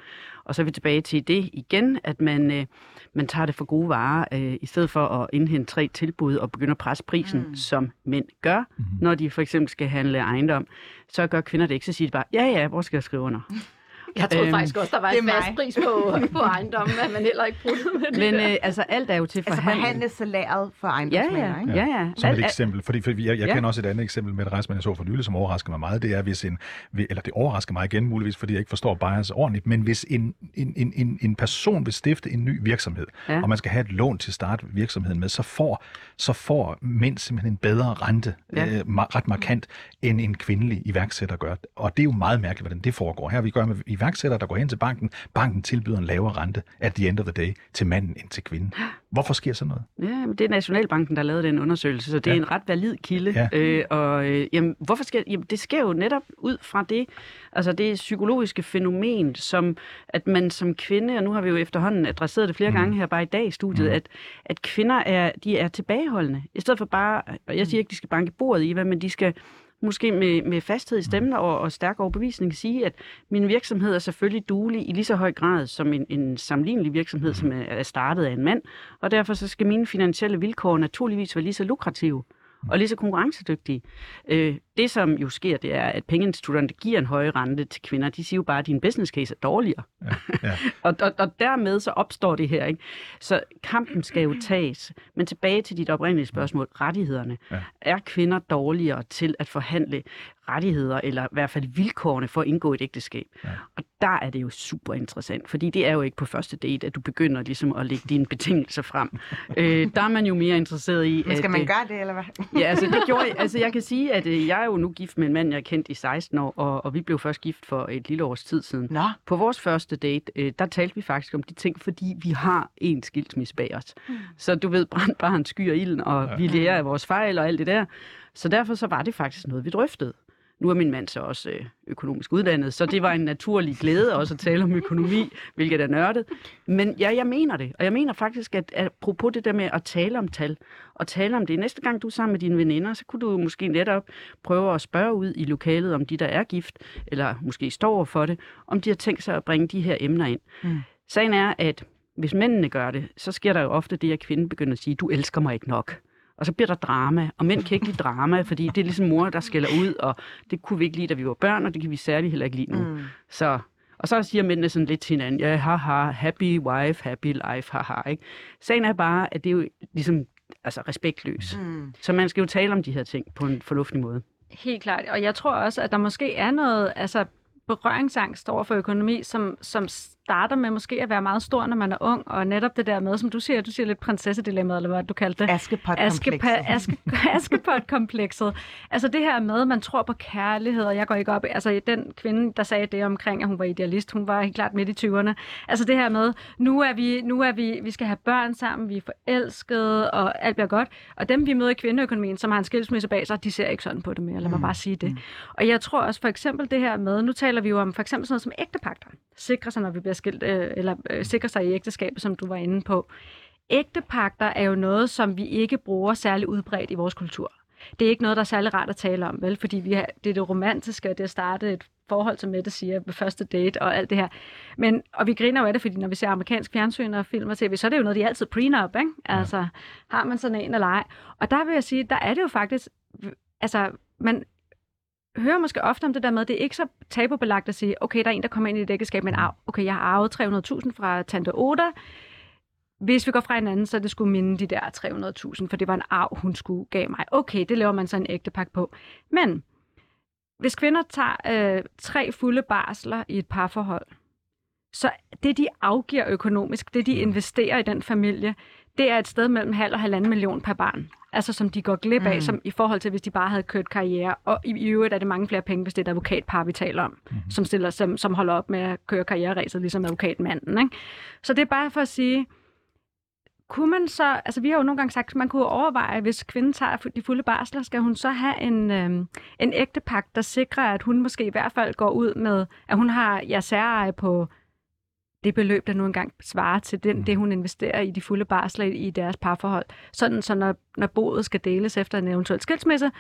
Speaker 2: Og så er vi tilbage til det igen, at man, øh, man tager det for gode varer, øh, i stedet for at indhente tre tilbud og begynde at presse prisen, mm. som mænd gør, mm-hmm. når de for eksempel skal handle ejendom. Så gør kvinder det ikke, så siger de bare, ja ja, hvor skal jeg skrive under?
Speaker 5: Jeg troede
Speaker 2: Øhm,
Speaker 5: faktisk også, der var
Speaker 1: det
Speaker 5: en
Speaker 1: er
Speaker 5: fast
Speaker 1: mig.
Speaker 5: pris på, på ejendommen, at man heller ikke brugte med det
Speaker 2: Men øh, altså alt er jo til
Speaker 1: Altså
Speaker 2: forhandling.
Speaker 1: forhandle salæret for
Speaker 2: ja,
Speaker 1: ejendomsmaler,
Speaker 2: ja,
Speaker 1: ikke?
Speaker 2: ja, ja.
Speaker 3: Som et
Speaker 2: Alt
Speaker 3: eksempel, fordi, fordi jeg, jeg
Speaker 2: Ja.
Speaker 3: kender også et andet eksempel med et rejsmand, jeg så for nylig, som overrasker mig meget. Det er, hvis en, eller det overrasker mig igen, muligvis fordi jeg ikke forstår bias ordentligt, men hvis en, en, en, en, en person vil stifte en ny virksomhed,
Speaker 2: Ja.
Speaker 3: ja. og man skal have et lån til at starte virksomheden med, så får, så får mænd simpelthen en bedre rente,
Speaker 2: Ja.
Speaker 3: ja. øh, ret markant, end en kvindelig iværksætter gør. Og det er jo meget mærkeligt, hvordan det foregår. Her vi gør med iværksættere, der går hen til banken. Banken tilbyder en lavere rente at the end of the day til manden end til kvinden. Hvorfor sker sådan noget?
Speaker 2: Ja, men det er Nationalbanken, der lavede den undersøgelse, så det ja. er en ret valid kilde.
Speaker 3: Ja.
Speaker 2: Øh, og øh, jamen, hvorfor sker jamen, det? sker jo netop ud fra det, altså det psykologiske fænomen, som at man som kvinde, og nu har vi jo efterhånden adresseret det flere mm. gange her bare i dag i studiet, mm. at, at kvinder er, de er tilbageholdende. I stedet for bare, og jeg siger ikke, de skal banke bordet i, hvad, men de skal måske med, med fasthed i stemmen og, og stærk overbevisning sige, at min virksomhed er selvfølgelig duelig i lige så høj grad som en, en sammenlignelig virksomhed, som er, er startet af en mand, og derfor så skal mine finansielle vilkår naturligvis være lige så lukrative og lige så konkurrencedygtige. Øh, det, som jo sker, det er, at pengeinstitutterne der giver en høj rente til kvinder. De siger jo bare, at din business case er dårligere.
Speaker 3: Ja.
Speaker 2: og, og, og dermed så opstår det her. Ikke? Så kampen skal jo tages. Men tilbage til dit oprindelige spørgsmål, rettighederne.
Speaker 3: Ja.
Speaker 2: Er kvinder dårligere til at forhandle rettigheder, eller i hvert fald vilkårene for at indgå et ægteskab? Ja. Og der er det jo super interessant, fordi det er jo ikke på første date, at du begynder ligesom at lægge dine betingelser frem. øh, der er man jo mere interesseret i...
Speaker 1: Men skal
Speaker 2: at,
Speaker 1: man
Speaker 2: øh,
Speaker 1: gøre det, eller hvad?
Speaker 2: Ja, altså det gjorde jeg. Altså jeg kan sige, at øh, jeg er jo nu gift med en mand, jeg har kendt i 16 år, og, og vi blev først gift for et lille års tid siden.
Speaker 1: Nå,
Speaker 2: På vores første date, øh, der talte vi faktisk om de ting, fordi vi har en skilsmisse bag os. Så du ved, brændt bare en sky og ilden, og ja. vi lærer af vores fejl og alt det der. Så derfor så var det faktisk noget, vi drøftede. Nu er min mand så også øh, økonomisk uddannet, så det var en naturlig glæde også at tale om økonomi, hvilket er nørdet. Men ja, jeg mener det. Og jeg mener faktisk, at apropos det der med at tale om tal, og tale om det. Næste gang du er sammen med dine veninder, så kunne du måske netop prøve at spørge ud i lokalet, om de, der er gift, eller måske står for det, om de har tænkt sig at bringe de her emner ind. Mm. Sagen er, at hvis mændene gør det, så sker der jo ofte det, at kvinden begynder at sige, du elsker mig ikke nok. Og så bliver der drama, og mænd kan ikke lide drama, fordi det er ligesom mor, der skælder ud, og det kunne vi ikke lide, da vi var børn, og det kan vi særligt heller ikke lide nu. Mm. Så, og så siger mændene sådan lidt til hinanden, ja, haha, happy wife, happy life, haha, ikke? Sagen er bare, at det er jo ligesom altså respektløs. Mm. Så man skal jo tale om de her ting på en fornuftig måde.
Speaker 4: Helt klart. Og jeg tror også, at der måske er noget altså, berøringsangst over for økonomi, som, som starter med måske at være meget stor, når man er ung. Og netop det der med, som du siger, du siger lidt prinsessedilemmaet, eller hvad du kaldte det.
Speaker 1: Askepot-komplekset.
Speaker 4: Aske, Askepot-komplekset. altså det her med, man tror på kærlighed, og jeg går ikke op... Altså den kvinde, der sagde det omkring, at hun var idealist, hun var helt klart midt i 20'erne. Altså det her med, nu er vi, nu er vi, vi skal have børn sammen, vi er forelskede, og alt bliver godt. Og dem, vi møder i kvindeøkonomien, som har en skilsmisse bag sig, de ser ikke sådan på det mere. Lad mig bare sige det. Og jeg tror også for eksempel det her med, nu taler vi jo om for eksempel sådan noget som ægtepagter. Sikre sig, når vi bliver skilt, øh, eller øh, sikre sig i ægteskabet, som du var inde på. Ægtepagter er jo noget, som vi ikke bruger særlig udbredt i vores kultur. Det er ikke noget, der er særlig rart at tale om, vel? Fordi vi har, det er det romantiske, og det at starte et forhold, som Mette siger, ved første date og alt det her. Men, og vi griner jo af det, fordi når vi ser amerikansk fjernsyn og film og tv, så er det jo noget, de altid prenup, ikke? Altså, har man sådan en eller ej? Og der vil jeg sige, der er det jo faktisk, altså, man hører måske ofte om det der med, at det er ikke så tabubelagt at sige, okay, der er en, der kommer ind i et ægteskab med en arv. Okay, jeg har arvet 300.000 fra tante Oda. Hvis vi går fra hinanden, så det skulle minde de der 300.000, for det var en arv, hun skulle gav mig. Okay, det laver man så en ægtepak på. Men hvis kvinder tager øh, tre fulde barsler i et parforhold, så det, de afgiver økonomisk, det, de investerer i den familie, det er et sted mellem halv og halvanden million per barn. Altså som de går glip af, mm. som i forhold til, hvis de bare havde kørt karriere. Og i, i øvrigt er det mange flere penge, hvis det er et advokatpar, vi taler om, mm. som, stiller, som, som holder op med at køre karriereræset, ligesom advokatmanden. Ikke? Så det er bare for at sige, kunne man så, altså vi har jo nogle gange sagt, man kunne overveje, hvis kvinden tager de fulde barsler, skal hun så have en, øhm, en ægtepagt, der sikrer, at hun måske i hvert fald går ud med, at hun har ja, særeje på det beløb, der nu engang svarer til den, det, hun investerer i de fulde barsler i, i deres parforhold. Sådan, så når, når boet skal deles efter en eventuel skilsmisse,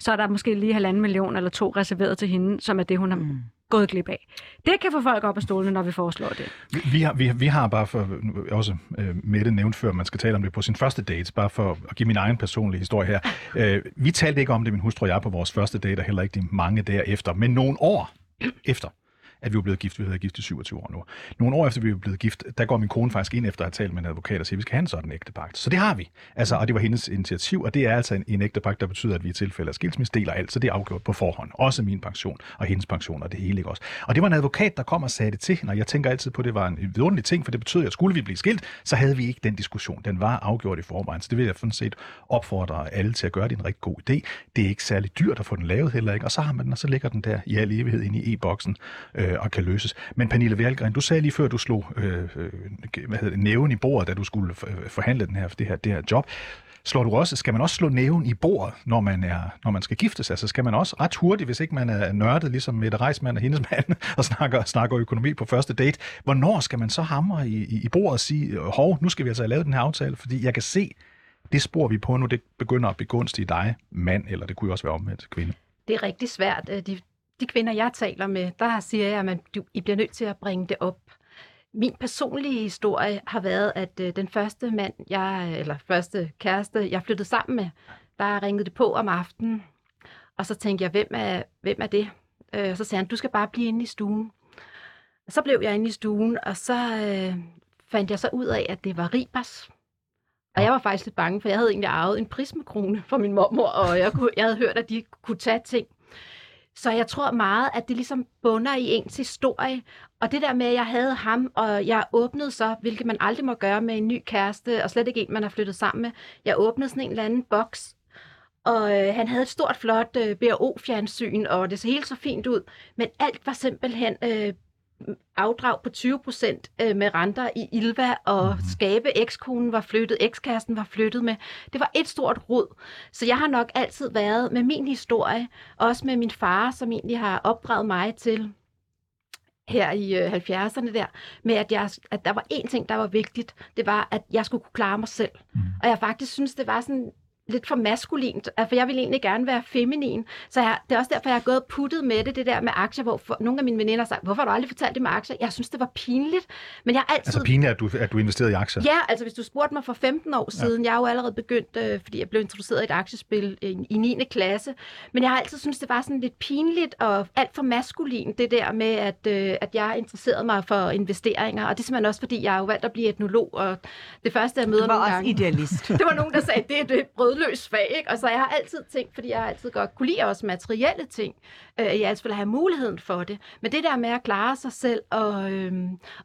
Speaker 4: så er der måske lige halvanden million eller to reserveret til hende, som er det, hun har mm. gået glip af. Det kan få folk op af stolene, når vi foreslår det.
Speaker 3: Vi, vi, har, vi, vi har bare for, også øh, Mette nævnt før, man skal tale om det på sin første date, bare for at give min egen personlige historie her. Øh, vi talte ikke om det, min hustru og jeg, på vores første date, og heller ikke de mange derefter, men nogle år efter at vi var blevet gift. Vi havde gift i 27 år nu. Nogle år efter vi var blevet gift, der går min kone faktisk ind efter at have talt med en advokat og siger, at vi skal have en sådan ægtepagt. Så det har vi. Altså, og det var hendes initiativ, og det er altså en, en ægtepagt, der betyder, at vi i tilfælde af skilsmisse deler alt, så det er afgjort på forhånd. Også min pension og hendes pension og det hele, ikke også? Og det var en advokat, der kom og sagde det til hende, og jeg tænker altid på, at det var en vidunderlig ting, for det betød, at skulle vi blive skilt, så havde vi ikke den diskussion. Den var afgjort i forvejen, så det vil jeg sådan set opfordre alle til at gøre. Det er en rigtig god idé. Det er ikke særlig dyrt at få den lavet heller ikke, og så har man den, og så ligger den der i al evighed inde i e-boksen øh, Øh, og kan løses. Men Pernille Valgren, du sagde lige før, du slog øh, øh, hvad hedder det, næven i bordet, da du skulle øh, forhandle den her, det, her, det her job. Slår du også, skal man også slå næven i bordet, når man, er, når man skal gifte sig? Så skal man også ret hurtigt, hvis ikke man er nørdet, ligesom Mette Reismann og hendes mand, og snakker, snakker økonomi på første date. Hvornår skal man så hamre i, i, i bordet og sige, hov, nu skal vi altså have lavet den her aftale, fordi jeg kan se, det spor vi på nu, det begynder at begunstige dig, mand, eller det kunne jo også være omvendt kvinde.
Speaker 5: Det er rigtig svært. De, de kvinder, jeg taler med, der siger jeg, at man, du, I bliver nødt til at bringe det op. Min personlige historie har været, at øh, den første mand, jeg, eller første kæreste, jeg flyttede sammen med, der ringede det på om aftenen. Og så tænkte jeg, hvem er, hvem er det? Øh, så sagde han, du skal bare blive inde i stuen. Og så blev jeg inde i stuen, og så øh, fandt jeg så ud af, at det var Ribers. Og jeg var faktisk lidt bange, for jeg havde egentlig arvet en prismekrone fra min mormor, og jeg, kunne, jeg havde hørt, at de kunne tage ting. Så jeg tror meget, at det ligesom bunder i ens historie. Og det der med, at jeg havde ham, og jeg åbnede så, hvilket man aldrig må gøre med en ny kæreste, og slet ikke en, man har flyttet sammen med. Jeg åbnede sådan en eller anden boks, og øh, han havde et stort, flot øh, BRO-fjernsyn, og det så helt så fint ud. Men alt var simpelthen øh, afdrag på 20 procent med renter i Ilva, og skabe ekskonen var flyttet, ekskæresten var flyttet med. Det var et stort rod. Så jeg har nok altid været med min historie, også med min far, som egentlig har opdraget mig til her i øh, 70'erne der, med at, jeg, at der var én ting, der var vigtigt. Det var, at jeg skulle kunne klare mig selv. Mm. Og jeg faktisk synes, det var sådan lidt for maskulint, for jeg ville egentlig gerne være feminin. Så jeg, det er også derfor, jeg har gået og puttet med det, det der med aktier, hvor for, nogle af mine veninder har sagt, hvorfor har du aldrig fortalt det med aktier? Jeg synes, det var pinligt, men jeg har altid...
Speaker 3: Altså pinligt, at du, at du investerede i aktier?
Speaker 5: Ja, altså hvis du spurgte mig for 15 år siden, ja. jeg er jo allerede begyndt, øh, fordi jeg blev introduceret i et aktiespil i, i 9. klasse, men jeg har altid synes det var sådan lidt pinligt og alt for maskulin, det der med, at, øh, at jeg interesserede mig for investeringer, og det er simpelthen også, fordi jeg er jo valgt at blive etnolog, og det første, jeg møder
Speaker 1: Du var
Speaker 5: nogle
Speaker 1: også
Speaker 5: gange...
Speaker 1: idealist.
Speaker 5: det var nogen, der sagde, det er det brødløs fag, ikke? Og så jeg har altid tænkt, fordi jeg har altid godt kunne lide også materielle ting, øh, jeg altså vil have muligheden for det. Men det der med at klare sig selv og, øh,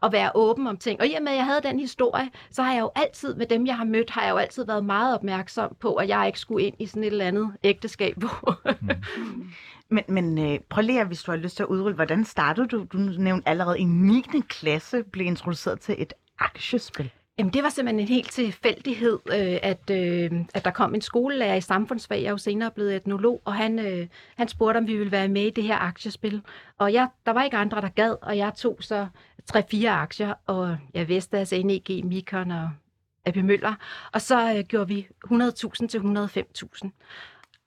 Speaker 5: og være åben om ting. Og i og med, at jeg havde den historie, så har jeg jo altid, med dem jeg har mødt, har jeg jo altid været meget opmærksom på, at jeg ikke skulle ind i sådan et eller andet ægteskab, hvor, mm.
Speaker 1: Men, men øh, prøv lige, hvis du har lyst til at udrulle, hvordan startede du? Du nævnte allerede i 9. klasse blev introduceret til et aktiespil.
Speaker 5: Jamen, det var simpelthen en helt tilfældighed, øh, at, øh, at der kom en skolelærer i samfundsfag. Jeg er jo senere blevet etnolog, og han, øh, han spurgte, om vi ville være med i det her aktiespil. Og jeg, der var ikke andre, der gad, og jeg tog så 3-4 aktier, og jeg vidste, altså NEG, Mikon og AP Møller. Og så øh, gjorde vi 100.000 til 105.000.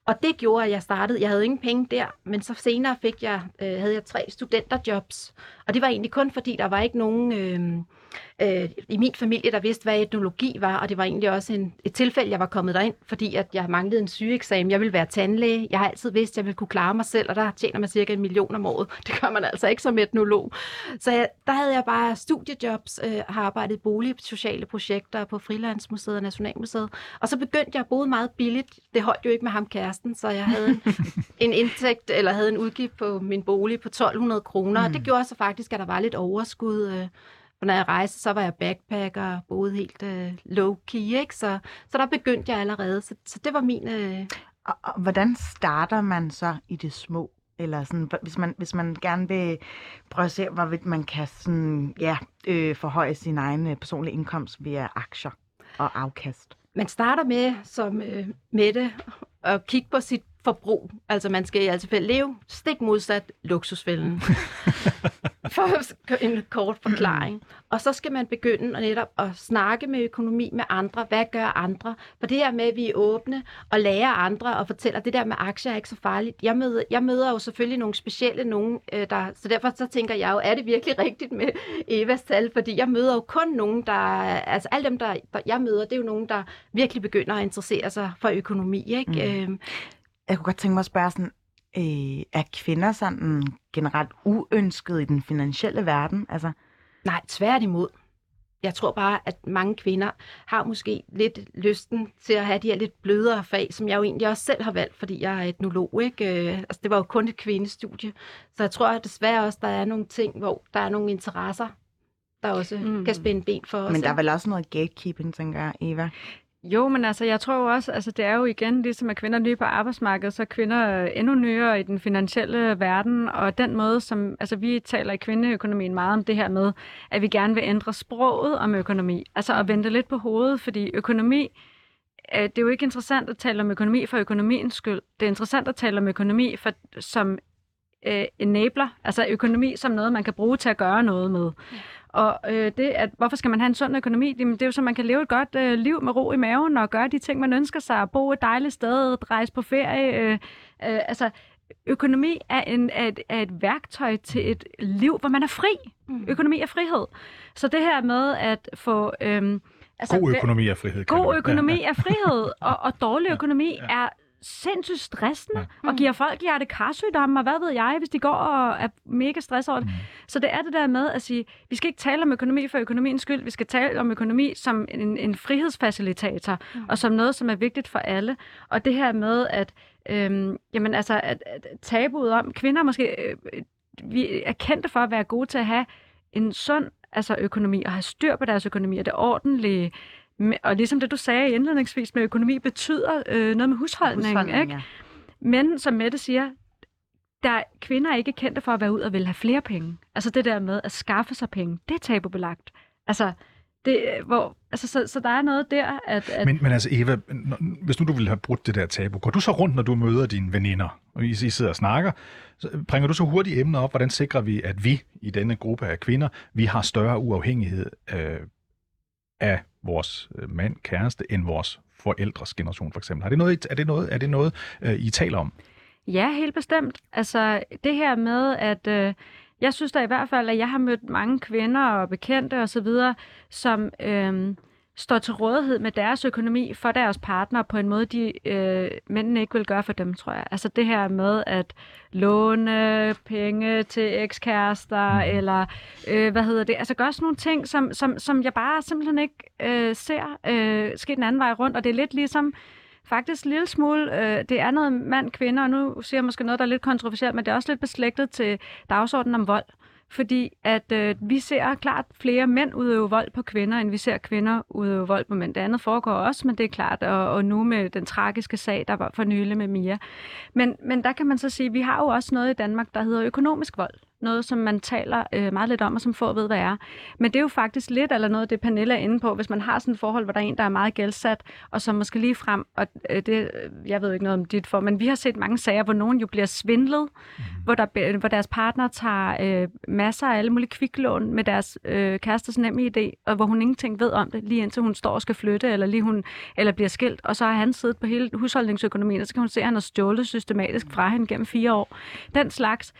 Speaker 5: Og det gjorde, at jeg startede. Jeg havde ingen penge der, men så senere fik jeg, øh, havde jeg tre studenterjobs. Og det var egentlig kun fordi, der var ikke nogen øh, øh, i min familie, der vidste, hvad etnologi var. Og det var egentlig også en, et tilfælde, jeg var kommet derind, fordi at jeg manglede en sygeeksamen. Jeg ville være tandlæge. Jeg har altid vidst, at jeg ville kunne klare mig selv, og der tjener man cirka en million om året. Det gør man altså ikke som etnolog. Så jeg, der havde jeg bare studiejobs, øh, har arbejdet i bolig, sociale projekter på Frilandsmuseet og Nationalmuseet. Og så begyndte jeg at bo meget billigt. Det holdt jo ikke med ham kæresten, så jeg havde en, en indtægt, eller havde en udgift på min bolig på 1200 kroner. Mm. Og det gjorde så faktisk, at der var lidt overskud. Øh, og når jeg rejste, så var jeg backpacker og boede helt øh, low-key, ikke? Så, så der begyndte jeg allerede. Så, så det var min... Øh...
Speaker 1: Og, og hvordan starter man så i det små? Eller sådan, hvis man, hvis man gerne vil prøve at se, hvorvidt man kan sådan, ja, øh, forhøje sin egen øh, personlige indkomst via aktier og afkast.
Speaker 5: Man starter med, som øh, Mette, at kigge på sit forbrug. Altså man skal i altså fald leve stik modsat luksusfælden. For en kort forklaring. Og så skal man begynde at netop at snakke med økonomi med andre. Hvad gør andre? For det her med, at vi er åbne og lærer andre og fortæller, at det der med aktier er ikke så farligt. Jeg møder, jeg møder jo selvfølgelig nogle specielle nogen, øh, der, så derfor så tænker jeg jo, er det virkelig rigtigt med Evas tal? Fordi jeg møder jo kun nogen, der, altså alle dem, der, der jeg møder, det er jo nogen, der virkelig begynder at interessere sig for økonomi. Ikke? Mm. Øhm,
Speaker 1: Jeg kunne godt tænke mig at spørge sådan, øh, er kvinder sådan generelt uønsket i den finansielle verden? Altså,
Speaker 5: Nej, tværtimod. Jeg tror bare, at mange kvinder har måske lidt lysten til at have de her lidt blødere fag, som jeg jo egentlig også selv har valgt, fordi jeg er etnolog. Ikke? Øh, Altså, det var jo kun et kvindestudie. Så jeg tror at desværre også, der er nogle ting, hvor der er nogle interesser, der også mm. kan spænde ben for os.
Speaker 1: men der er vel også noget gatekeeping, tænker jeg, Eva.
Speaker 4: Jo, men altså, jeg tror også, altså det er jo igen, ligesom at kvinder er nye på arbejdsmarkedet, så er kvinder øh, endnu nyere i den finansielle verden, og den måde, som, altså vi taler i kvindeøkonomien meget om det her med, at vi gerne vil ændre sproget om økonomi, altså at vende lidt på hovedet, fordi økonomi, øh, det er jo ikke interessant at tale om økonomi for økonomiens skyld, det er interessant at tale om økonomi for, som øh, enabler, altså økonomi som noget, man kan bruge til at gøre noget med. Og øh, det, at, hvorfor skal man have en sund økonomi? Jamen, det er jo så, man kan leve et godt øh, liv med ro i maven og gøre de ting, man ønsker sig. Bo et dejligt sted, rejse på ferie. Øh, øh, altså, økonomi er, en, er, et, er et værktøj til et liv, hvor man er fri.
Speaker 5: Mm.
Speaker 4: Økonomi er frihed. Så det her med at få... Øh, altså,
Speaker 3: God økonomi er frihed.
Speaker 4: God
Speaker 3: vi det.
Speaker 4: økonomi er frihed, og, og dårlig økonomi er sindssygt stressende, og giver folk hjertekarsygdomme, og hvad ved jeg, hvis de går og er mega stresset over det. Så det er det der med at sige, vi skal ikke tale om økonomi for økonomiens skyld, vi skal tale om økonomi som en, en frihedsfacilitator, mm. og som noget, som er vigtigt for alle. Og det her med, at, øhm, jamen, altså, at, at tabuet om, kvinder måske, øh, vi er kendte for at være gode til at have en sund altså økonomi, og have styr på deres økonomi, og det ordentlige, og ligesom det, du sagde indledningsvis med økonomi, betyder øh, noget med husholdning,
Speaker 1: Husholdning,
Speaker 4: ikke?
Speaker 1: ja.
Speaker 4: Men som Mette siger, der kvinder er ikke kendte for at være ud og vil have flere penge. Altså det der med at skaffe sig penge, det er tabubelagt. Altså, det, hvor, altså så, så der er noget der, at... at
Speaker 3: Men, men altså Eva, når- hvis nu du ville have brudt det der tabu, går du så rundt, når du møder dine veninder, og I, I sidder og snakker, så bringer du så hurtigt emner op, hvordan sikrer vi, at vi i denne gruppe af kvinder, vi har større uafhængighed øh, af vores øh, mand, kæreste, end vores forældres generation for eksempel. Er det noget, er det noget, er det noget øh, I taler om?
Speaker 4: Ja, helt bestemt. Altså det her med, at øh, jeg synes da i hvert fald, at jeg har mødt mange kvinder og bekendte og så videre, som øh, står til rådighed med deres økonomi for deres partner på en måde, de øh, mændene ikke vil gøre for dem, tror jeg. Altså det her med at låne penge til ekskærester, mm. eller øh, hvad hedder det, altså gøre sådan nogle ting, som, som, som jeg bare simpelthen ikke øh, ser øh, ske den anden vej rundt, og det er lidt ligesom, faktisk en lille smule, øh, det er noget mand-kvinder, og nu siger jeg måske noget, der er lidt kontroversielt, men det er også lidt beslægtet til dagsordenen om vold. Fordi at øh, vi ser klart flere mænd udøve vold på kvinder, end vi ser kvinder udøve vold på mænd. Det andet foregår også, men det er klart, og, og nu med den tragiske sag, der var for nylig med Mia. Men, men der kan man så sige, at vi har jo også noget i Danmark, der hedder økonomisk vold. Noget, som man taler øh, meget lidt om, og som få ved, hvad er. Men det er jo faktisk lidt, eller noget, det Pernille er inde på, hvis man har sådan et forhold, hvor der er en, der er meget gældsat, og som måske lige frem, og øh, det, øh, jeg ved ikke noget om dit for, men vi har set mange sager, hvor nogen jo bliver svindlet, mm. hvor, der, hvor deres partner tager øh, masser af alle mulige kviklån med deres øh, kærestes nem idé, og hvor hun ingenting ved om det, lige indtil hun står og skal flytte, eller lige hun eller bliver skilt, og så har han siddet på hele husholdningsøkonomien, og så kan hun se, at han har stjålet systematisk fra hende gennem fire år. Den slags.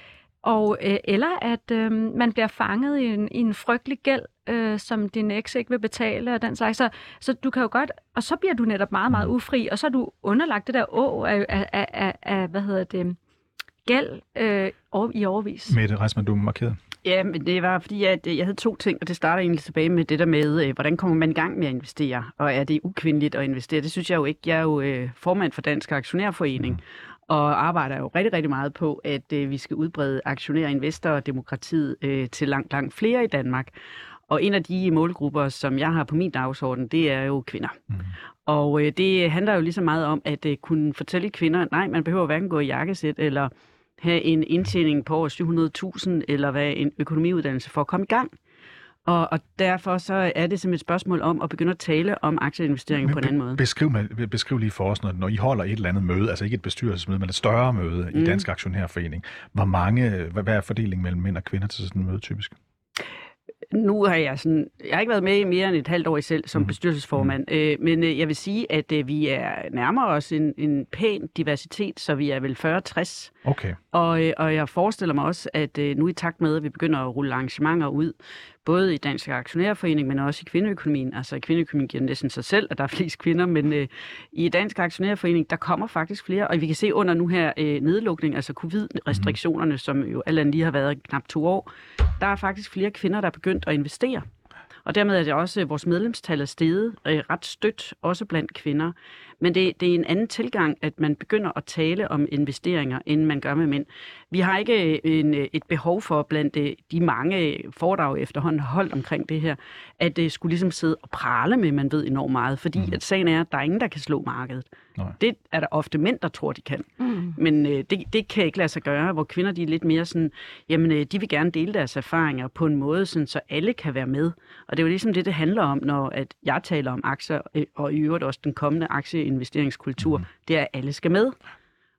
Speaker 4: Og, øh, eller at øh, man bliver fanget i en, i en frygtelig gæld, øh, som din eks ikke vil betale, og den slags. Så, så du kan jo godt, og så bliver du netop meget, meget ufri, og så er du underlagt det der å af, af, af, af, af hvad hedder det, gæld øh, i overvis.
Speaker 3: Mette Reisman, du er markeret.
Speaker 2: Ja, men det var fordi, at øh, jeg havde to ting, og det starter egentlig tilbage med det der med, øh, hvordan kommer man i gang med at investere, og er det ukvindeligt at investere? Det synes jeg jo ikke. Jeg er jo øh, formand for Dansk Aktionærforening, mm. Og arbejder jo rigtig, rigtig meget på, at øh, vi skal udbrede aktionærer, investorer og demokratiet øh, til langt, langt flere i Danmark. Og en af de målgrupper, som jeg har på min dagsorden, det er jo kvinder. Mm. Og øh, det handler jo lige så meget om at øh, kunne fortælle kvinder, nej, man behøver hverken gå i jakkesæt eller have en indtjening på over 700.000 eller være en økonomiuddannelse for at komme i gang. Og, og derfor så er det simpelthen et spørgsmål om at begynde at tale om aktieinvesteringer på en anden måde.
Speaker 3: Beskriv, mig- beskriv lige for os, når, når I holder et eller andet møde, altså ikke et bestyrelsesmøde, men et større møde mm. i Dansk Aktionærforening. Hvor mange, hvad, hvad er fordelingen mellem mænd og kvinder til sådan et møde typisk?
Speaker 2: Nu har jeg sådan, jeg har ikke været med i mere end et halvt år i selv som
Speaker 3: Mhm.
Speaker 2: bestyrelsesformand, øh, men øh, jeg vil sige, at øh, vi er nærmere os en, en pæn diversitet, så vi er vel 40-60.
Speaker 3: Okay.
Speaker 2: Og, øh, og jeg forestiller mig også, at øh, nu i takt med, at vi begynder at rulle arrangementer ud, både i Dansk Aktionærforening, men også i kvindeøkonomien. Altså i kvindeøkonomien giver det næsten sig selv, at der er flest kvinder, men øh, i Dansk Aktionærforening, der kommer faktisk flere. Og vi kan se under nu her øh, nedlukning, altså covid-restriktionerne, mm. som jo andet lige har været i knap to år, der er faktisk flere kvinder, der er begyndt at investere. Og dermed er det også, at vores medlemstal er steget øh, ret stødt, også blandt kvinder. Men det, det er en anden tilgang, at man begynder at tale om investeringer, end man gør med mænd. Vi har ikke en, et behov for, blandt øh, de mange foredrag efterhånden har holdt omkring det her, at det skulle ligesom sidde og prale med, at man ved enormt meget. Fordi mm. at sagen er, at der er ingen, der kan slå markedet.
Speaker 3: Nej.
Speaker 2: Det er der ofte mænd, der tror, de kan. Mm. Men øh, det, det kan ikke lade sig gøre, hvor kvinder de er lidt mere sådan, jamen øh, de vil gerne dele deres erfaringer på en måde, sådan, så alle kan være med. Og det er jo ligesom det, det handler om, når at jeg taler om aktier, øh, og i øvrigt også den kommende aktieinvesteringskultur, mm. det er, at alle skal med.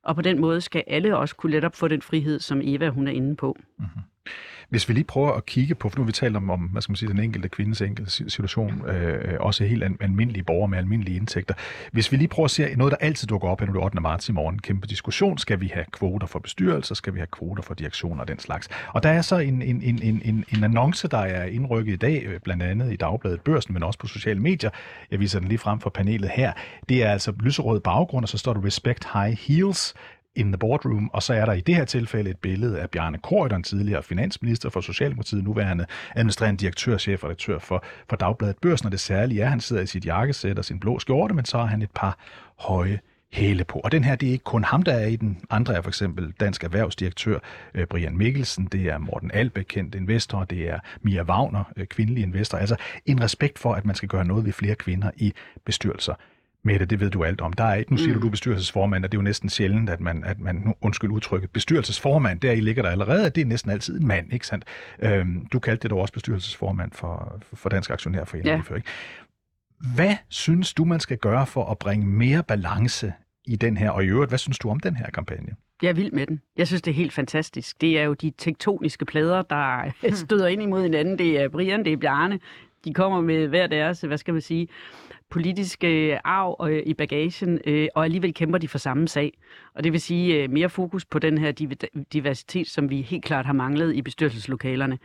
Speaker 2: Og på den måde skal alle også kunne letop få den frihed, som Eva hun er inde på.
Speaker 3: Hvis vi lige prøver at kigge på, for nu har vi talt om, om hvad skal man sige, den enkelte kvindes enkelte situation, øh, øh, også helt an, almindelige borgere med almindelige indtægter. Hvis vi lige prøver at se noget, der altid dukker op her nu 8. marts i morgen, kæmpe diskussion. Skal vi have kvoter for bestyrelser? Skal vi have kvoter for direktioner og den slags? Og der er så en, en, en, en, en, en annonce, der er indrykket i dag, øh, blandt andet i Dagbladet Børsen, men også på sociale medier. Jeg viser den lige frem for panelet her. Det er altså lyserød baggrund, og så står der Respect High Heels in the boardroom, og så er der i det her tilfælde et billede af Bjarne Korydon, tidligere finansminister for Socialdemokratiet, nuværende administrerende direktør, chefredaktør for, for Dagbladet Børsen, og det særlige er, at han sidder i sit jakkesæt og sin blå skjorte, men så har han et par høje hæle på. Og den her, det er ikke kun ham, der er i den. Andre er for eksempel dansk erhvervsdirektør øh, Brian Mikkelsen, det er Morten Albe, kendt investor, det er Mia Wagner, øh, kvindelig investor. Altså en respekt for, at man skal gøre noget ved flere kvinder i bestyrelser. Mette, det ved du alt om. Der er ikke, nu siger du, du er bestyrelsesformand, og det er jo næsten sjældent, at man, at man nu, undskyld udtrykket, bestyrelsesformand, der i ligger der allerede, at det er næsten altid en mand, ikke sandt? Øhm, du kaldte det dog også bestyrelsesformand for, for Dansk Aktionærforening.
Speaker 2: Ja.
Speaker 3: før, ikke? Hvad synes du, man skal gøre for at bringe mere balance i den her, og i øvrigt, hvad synes du om den her kampagne?
Speaker 2: Jeg er vild med den. Jeg synes, det er helt fantastisk. Det er jo de tektoniske plader, der støder ind imod hinanden. Det er Brian, det er Bjarne. De kommer med hver deres, hvad skal man sige, politiske arv øh, i bagagen, øh, og alligevel kæmper de for samme sag. Og det vil sige øh, mere fokus på den her div- diversitet, som vi helt klart har manglet i bestyrelseslokalerne.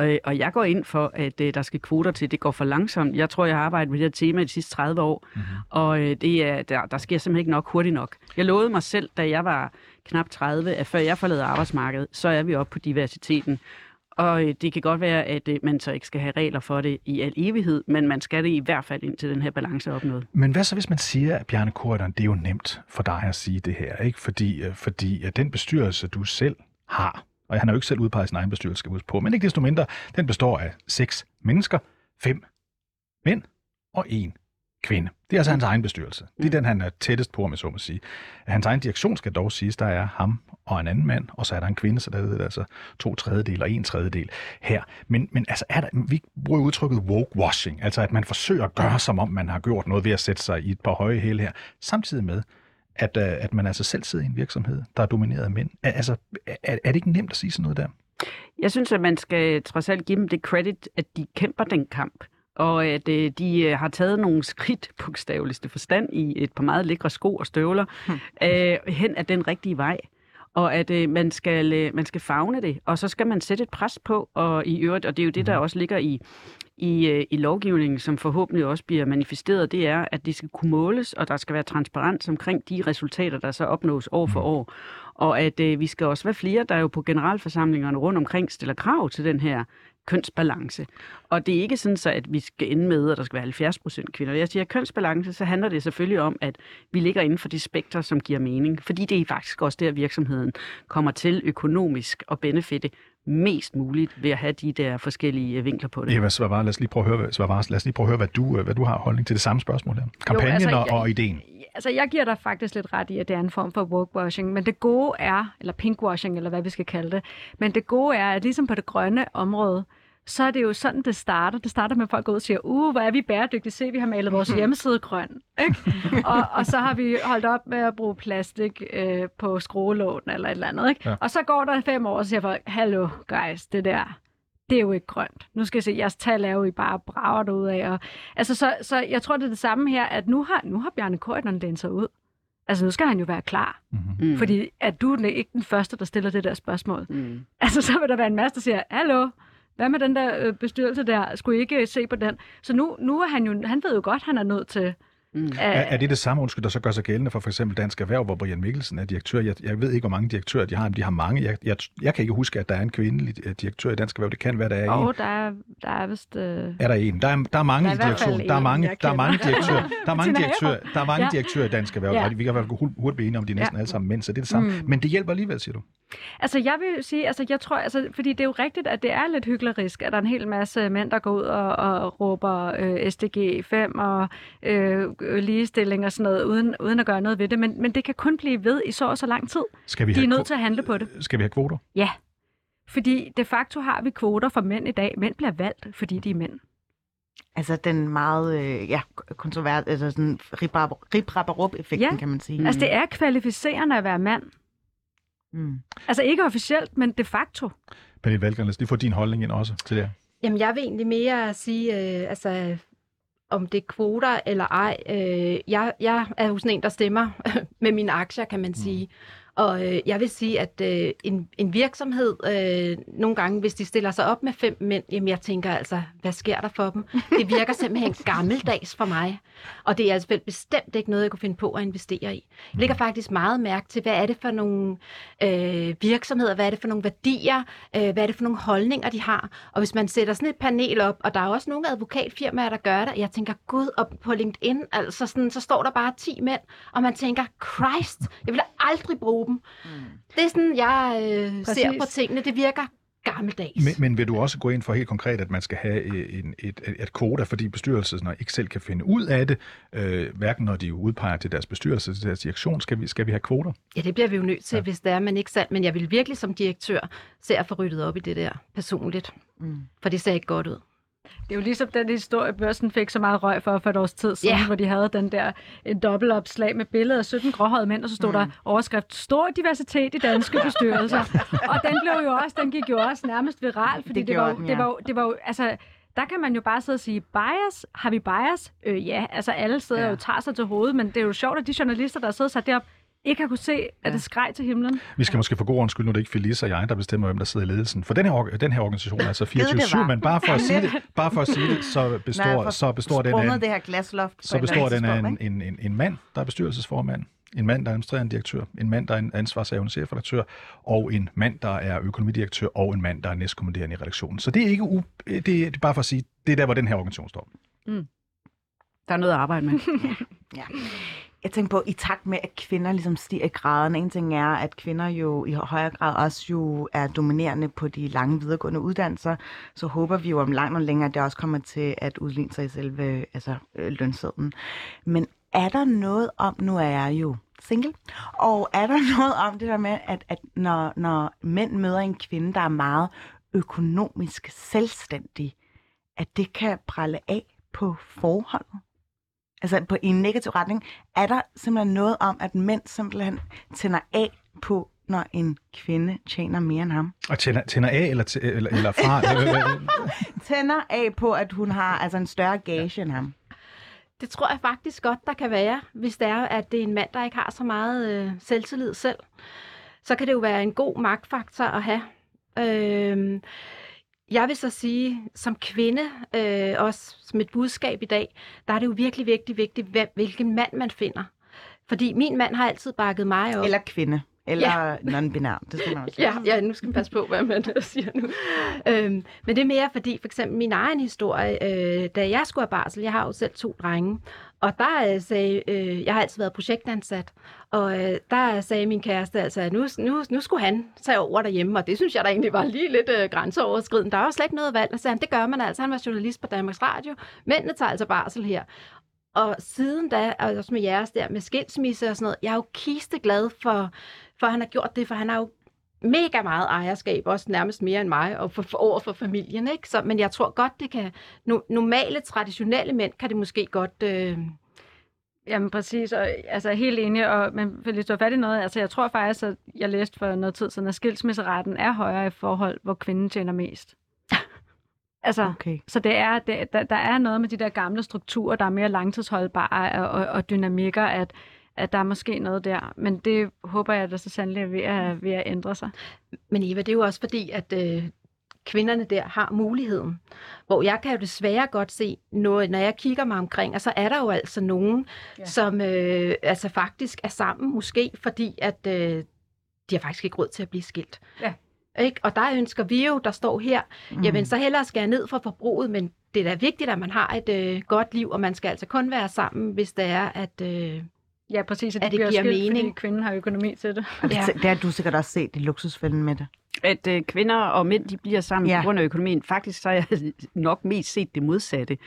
Speaker 2: Øh, og jeg går ind for, at øh, der skal kvoter til. Det går for langsomt. Jeg tror, jeg har arbejdet med det her tema de sidste 30 år, mm-hmm. og øh, det er, der, der sker simpelthen ikke nok hurtigt nok. Jeg lovede mig selv, da jeg var knap 30, at før jeg forlader arbejdsmarkedet, så er vi oppe på diversiteten. Og øh, det kan godt være, at øh, man så ikke skal have regler for det i al evighed, men man skal det i hvert fald indtil den her balance er opnået.
Speaker 3: Men hvad så, hvis man siger, at Bjarne Korydon, det er jo nemt for dig at sige det her, ikke? Fordi, øh, fordi at den bestyrelse, du selv har, og han har jo ikke selv udpeget sin egen bestyrelse, skal på, men ikke desto mindre, den består af seks mennesker, fem mænd og en kvinde. Det er altså hans egen bestyrelse. Det er den, han er tættest på, om jeg så må sige. Hans egen direktion skal dog siges, der er ham og en anden mand, og så er der en kvinde, så der er det altså to tredjedel og en tredjedel her. Men, men altså, er der, vi bruger udtrykket woke-washing, altså at man forsøger at gøre, som om man har gjort noget ved at sætte sig i et par høje hæle her, samtidig med, at, øh, at man altså selv sidder i en virksomhed, der er domineret af mænd. Altså, er, er det ikke nemt at sige sådan noget der?
Speaker 2: Jeg synes, at man skal trods alt give dem det credit, at de kæmper den kamp. Og at øh, de øh, har taget nogle skridt, bogstaveligste forstand, i et par meget lækre sko og støvler, øh, hen ad den rigtige vej. Og at øh, man, skal, øh, man skal fagne det, og så skal man sætte et pres på, og i øvrigt, og det er jo det, der også ligger i, i, øh, i lovgivningen, som forhåbentlig også bliver manifesteret, det er, at det skal kunne måles, og der skal være transparens omkring de resultater, der så opnås år for år. Og at øh, vi skal også være flere, der jo på generalforsamlingerne rundt omkring stiller krav til den her kønsbalance. Og det er ikke sådan så, at vi skal ende med, at der skal være 70 procent kvinder. Jeg siger kønsbalance, så handler det selvfølgelig om, at vi ligger inden for de spektre, som giver mening. Fordi det er faktisk også der, virksomheden kommer til økonomisk at benefitte mest muligt ved at have de der forskellige øh, vinkler på det.
Speaker 3: Eva Svarvar, lad os lige prøve at høre, Svarvar, lad os lige prøve at høre hvad, du, øh, hvad du har holdning til det samme spørgsmål her. Kampagnen
Speaker 4: altså,
Speaker 3: og, og ideen.
Speaker 4: Altså, jeg giver dig faktisk lidt ret i, at det er en form for wokewashing, men det gode er, eller pinkwashing, eller hvad vi skal kalde det, men det gode er, at ligesom på det grønne område, så er det jo sådan, det starter. Det starter med, at folk går ud og siger, uh, hvor er vi bæredygtige, se, vi har malet vores hjemmeside grøn. Ikke? og, og så har vi holdt op med at bruge plastik øh, på skruelån eller et eller andet. Ikke?
Speaker 3: Ja.
Speaker 4: Og så går der fem år, og så siger folk, hallo guys, det der, det er jo ikke grønt. Nu skal jeg se, jeres tal er jo, I bare brager derud af. Og, altså, så, så jeg tror, det er det samme her, at nu har, nu har Bjarne Korydon lænet sig ud. Altså, nu skal han jo være klar.
Speaker 3: Mm-hmm.
Speaker 2: Mm.
Speaker 4: Fordi at du er ikke den første, der stiller det der spørgsmål.
Speaker 2: Mm.
Speaker 4: Altså, så vil der være en masse, der siger, hallo, hvad med den der øh, bestyrelse der? Skulle I ikke se på den? Så nu, nu er han jo, han ved jo godt, han er nødt til...
Speaker 2: Mm.
Speaker 3: Er, er det det samme, undskyld, der så gør sig gældende for for eksempel Dansk Erhverv, hvor Brian Mikkelsen er direktør? Jeg, jeg ved ikke, hvor mange direktører de har, men de har mange. Jeg, jeg, jeg kan ikke huske, at der er en kvindelig øh, direktør i Dansk Erhverv. Det kan være, der er en.
Speaker 4: og der er, der er vist... Øh,
Speaker 3: Er der en? Der er, der er mange
Speaker 4: Der er i
Speaker 3: direktioner. Der er
Speaker 4: en,
Speaker 3: mange, der er mange direktører. Der er mange direktører, der er mange
Speaker 4: Ja.
Speaker 3: direktører i Dansk Erhverv,
Speaker 4: Ja.
Speaker 3: vi kan i hvert fald hu- hurtigt blive enige om, de næsten
Speaker 4: Ja.
Speaker 3: alle sammen mænd, så det er det samme.
Speaker 4: Mm.
Speaker 3: Men det hjælper alligevel, siger du.
Speaker 4: Altså, jeg vil sige, altså, jeg tror, altså, fordi det er jo rigtigt, at det er lidt hyklerisk, at der er en hel masse mænd, der går ud og, og råber øh, SDG 5 og øh, ligestilling og sådan noget, uden, uden at gøre noget ved det. Men, men det kan kun blive ved i så og så lang tid.
Speaker 3: Skal vi
Speaker 4: De er
Speaker 3: have,
Speaker 4: nødt til at handle på det.
Speaker 3: skal vi have kvoter?
Speaker 4: Ja. Fordi de facto har vi kvoter for mænd i dag. Mænd bliver valgt, fordi de er mænd.
Speaker 1: Altså den meget øh, ja, kontrovers, altså sådan rip-rap-effekten,
Speaker 4: Ja.
Speaker 1: kan man sige.
Speaker 4: Mm. Altså, det er kvalificerende at være mand.
Speaker 1: Mm.
Speaker 4: Altså, ikke officielt, men de facto.
Speaker 3: Pernille Valgren, lad os lige få din holdning ind også til det her.
Speaker 5: Jamen, jeg vil egentlig mere sige, øh, altså, om det er kvoter eller ej. Øh, jeg, jeg er jo sådan en, der stemmer med mine aktier, kan man sige. Og øh, jeg vil sige, at øh, en, en virksomhed, øh, nogle gange, hvis de stiller sig op med fem mænd, jamen jeg tænker altså, hvad sker der for dem? Det virker simpelthen gammeldags for mig. Og det er altså bestemt ikke noget, jeg kunne finde på at investere i. Jeg lægger faktisk meget mærke til, hvad er det for nogle øh, virksomheder, hvad er det for nogle værdier, øh, hvad er det for nogle holdninger, de har. Og hvis man sætter sådan et panel op, og der er også nogle advokatfirmaer, der gør det, og jeg tænker, gud, og på LinkedIn, altså sådan, så står der bare 10 mænd, og man tænker, Christ, jeg vil aldrig bruge dem. Mm. Det er sådan, jeg øh, ser på tingene. Det virker gammeldags.
Speaker 3: Men, men vil du også gå ind for helt konkret, at man skal have øh, en, et, et, et quota, fordi bestyrelsen ikke selv kan finde ud af det, øh, hverken når de udpeger til deres bestyrelse, til deres direktion, skal vi, skal vi have kvoter?
Speaker 5: Ja, det bliver vi jo nødt til, ja. hvis det er, man ikke selv. Men jeg vil virkelig som direktør se at få ryddet op i det der personligt.
Speaker 1: Mm.
Speaker 5: For det ser ikke godt ud.
Speaker 4: Det er jo ligesom den historie, børsen fik så meget røg for for et års tid siden, yeah. hvor de havde den der en dobbeltopslag med billeder af 17 gråhårede mænd, og så stod mm. der overskrift, stor diversitet i danske bestyrelser. og den blev jo også, den gik jo også nærmest viral, fordi
Speaker 1: Det
Speaker 4: det, det, var,
Speaker 1: den,
Speaker 4: det,
Speaker 1: ja.
Speaker 4: var, jo- det var jo, altså, der kan man jo bare sidde og sige, bias, har vi bias? Øh, ja, altså alle sidder
Speaker 1: Ja.
Speaker 4: og tager sig til hovedet, men det er jo sjovt, at de journalister, der sidder sat derop, ikke har kunne se, at
Speaker 1: Ja.
Speaker 4: det skreg til himlen.
Speaker 3: Vi skal måske for god ordens skyld, nu er det ikke Felice og jeg, der bestemmer, hvem der sidder i ledelsen. For den her, den her organisation er altså
Speaker 1: det
Speaker 3: 24-7,
Speaker 1: var.
Speaker 3: men bare for at sige det, bare for at sige det så består,
Speaker 1: får
Speaker 3: så består den af,
Speaker 1: det her glasloft.
Speaker 3: så består den af en, en, en, en mand, der er bestyrelsesformand, en mand, der er administrerende direktør, en mand, der er en ansvarshavende chefredaktør, og en mand, der er økonomidirektør, og en mand, der er næstkommanderende i redaktionen. Så det er ikke u- det, det er bare for at sige, det er der, hvor den her organisation står.
Speaker 2: Der er noget at arbejde med.
Speaker 1: Ja. Jeg tænker på, i takt med, at kvinder ligesom stiger i graden, en ting er, at kvinder jo i højere grad også jo er dominerende på de lange videregående uddannelser, så håber vi jo om langt og længere, at det også kommer til at udligne sig i selve altså, øh, lønsedlen. Men er der noget om, nu er jeg jo single, og er der noget om det der med, at, at når, når mænd møder en kvinde, der er meget økonomisk selvstændig, at det kan prale af på forholdet? Altså på, i en negativ retning, er der simpelthen noget om, at mænd simpelthen tænder af på, når en kvinde tjener mere end ham.
Speaker 3: Og tænder, tænder af eller, eller, eller fra?
Speaker 1: Tænder af på, at hun har altså en større gage end ham.
Speaker 5: Det tror jeg faktisk godt, der kan være, hvis det er, at det er en mand, der ikke har så meget øh, selvtillid selv. Så kan det jo være en god magtfaktor at have. Øh, jeg vil så sige, som kvinde, øh, også som et budskab i dag, der er det jo virkelig vigtigt, vigtigt hvem, hvilken mand man finder. Fordi min mand har altid bakket mig op.
Speaker 1: Eller kvinde. Eller ja. non-binær. Det skal man også
Speaker 5: Ja, ja, nu skal man passe på, hvad man siger nu. Øhm, men det er mere fordi, for eksempel min egen historie, øh, da jeg skulle have barsel, jeg har jo selv to drenge, og der øh, sagde, øh, jeg har altid været projektansat, og øh, der sagde min kæreste altså, at nu, nu, nu skulle han tage over derhjemme, og det synes jeg da egentlig var lige lidt øh, grænseoverskridende. Der var jo slet ikke noget valg, og sagde han, det gør man altså, han var journalist på Danmarks Radio, mændene tager altså barsel her. Og siden da, og også med jeres der, med skilsmisse og sådan noget, jeg er jo kisteglad for, for han har gjort det, for han har jo mega meget ejerskab, også nærmest mere end mig, og for, for, over for familien. Ikke? Så, men jeg tror godt, det kan... No, normale, traditionelle mænd kan det måske godt... Øh,
Speaker 4: Jamen præcis, og altså helt enig, og, men vil lige stå fat i noget, altså jeg tror faktisk, at jeg læste for noget tid siden, at skilsmisseretten er højere i forhold, hvor kvinden tjener mest. altså,
Speaker 1: Okay.
Speaker 4: så det er, det, der, der er noget med de der gamle strukturer, der er mere langtidsholdbare og, og, og dynamikker, at, at der er måske noget der. Men det håber jeg, at der så sandelig er ved at, ved at ændre sig.
Speaker 5: Men Eva, det er jo også fordi, at øh, kvinderne der har muligheden. Hvor jeg kan jo desværre godt se, når, når jeg kigger mig omkring, og så er der jo altså nogen, ja. Som øh, altså faktisk er sammen, måske fordi, at øh, de har faktisk ikke råd til at blive skilt.
Speaker 4: Ja.
Speaker 5: Ikke? Og der ønsker vi jo, der står her,
Speaker 1: Mm.
Speaker 5: jamen så hellere skære ned for forbruget, men det er da vigtigt, at man har et øh, godt liv, og man skal altså kun være sammen, hvis det er, at... Øh,
Speaker 4: Ja, præcis, at,
Speaker 5: At
Speaker 4: de
Speaker 5: det
Speaker 4: bliver
Speaker 5: giver
Speaker 4: skilt,
Speaker 5: mening.
Speaker 4: fordi kvinden har økonomi til det.
Speaker 1: Og det,
Speaker 5: Ja.
Speaker 1: det har du sikkert også set i luksusfælden med det.
Speaker 2: at øh, kvinder og mænd de bliver sammen
Speaker 1: ja.
Speaker 2: på grund af økonomien. Faktisk så har jeg nok mest set det modsatte.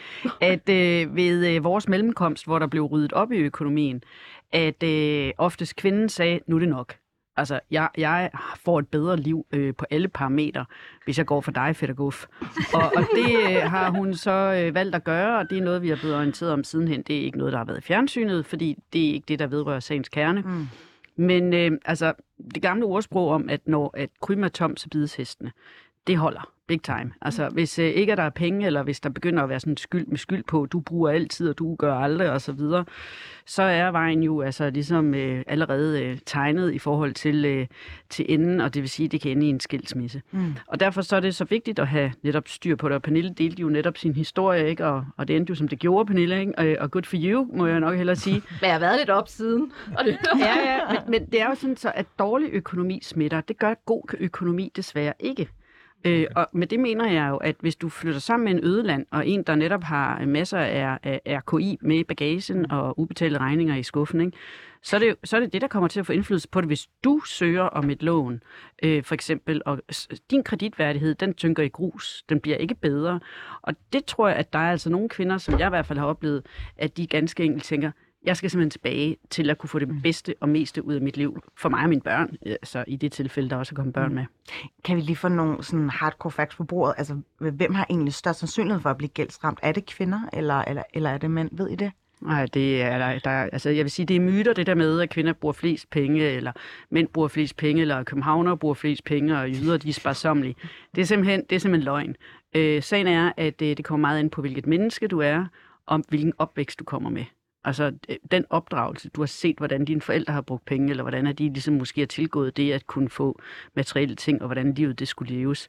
Speaker 2: At øh, ved øh, vores mellemkomst, hvor der blev ryddet op i økonomien, at øh, oftest kvinden sagde, nu er det nok. Altså, jeg, jeg får et bedre liv øh, på alle parametre, hvis jeg går for dig, fedt og guf. Og, og det øh, har hun så øh, valgt at gøre, og det er noget, vi er blevet orienteret om sidenhen. Det er ikke noget, der har været i fjernsynet, fordi det er ikke det, der vedrører sagens kerne.
Speaker 1: Mm.
Speaker 2: Men øh, altså, det gamle ordsprog om, at når at krym er tom, så bides hestene, det holder big time. Altså, hvis øh, ikke er der er penge, eller hvis der begynder at være sådan skyld med skyld på, du bruger altid, og du gør aldrig, og så videre, så er vejen jo altså ligesom øh, allerede øh, tegnet i forhold til, øh, til enden, og det vil sige, at det kan ende i en skilsmisse.
Speaker 1: Mm.
Speaker 2: Og derfor så er det så vigtigt at have netop styr på det, og Pernille delte jo netop sin historie, ikke? Og, og det endte jo som det gjorde, Pernille, ikke? Og, og good for you, må jeg nok hellere sige.
Speaker 5: men jeg har været lidt op siden. Og det,
Speaker 2: ja, ja, men, men det er jo sådan så, at dårlig økonomi smitter. Det gør god økonomi desværre ikke. Øh, og med det mener jeg jo, at hvis du flytter sammen med en ødeland, og en, der netop har masser af, af RKI med i bagagen og ubetalte regninger i skuffen, ikke? Så, er det, så er det det, der kommer til at få indflydelse på det, hvis du søger om et lån, øh, for eksempel, og din kreditværdighed, den tynker i grus, den bliver ikke bedre. Og det tror jeg, at der er altså nogle kvinder, som jeg i hvert fald har oplevet, at de ganske enkelt tænker, jeg skal simpelthen tilbage til at kunne få det bedste og meste ud af mit liv. For mig og mine børn, altså i det tilfælde, der også er kommet børn med.
Speaker 1: Kan vi lige få nogle sådan hardcore facts på bordet? Altså, hvem har egentlig størst sandsynlighed for at blive gældsramt? Er det kvinder, eller, eller, eller er det mænd? Ved I det?
Speaker 2: Nej, det er der, der, altså jeg vil sige, det er myter, det der med, at kvinder bruger flest penge, eller mænd bruger flest penge, eller københavner bruger flest penge, og jyder, de er sparsomlige. Det er simpelthen, det er simpelthen løgn. Øh, sagen er, at øh, det kommer meget ind på, hvilket menneske du er, og hvilken opvækst du kommer med. Altså øh, den opdragelse, du har set, hvordan dine forældre har brugt penge, eller hvordan er de ligesom måske har tilgået det at kunne få materielle ting, og hvordan livet det skulle leves.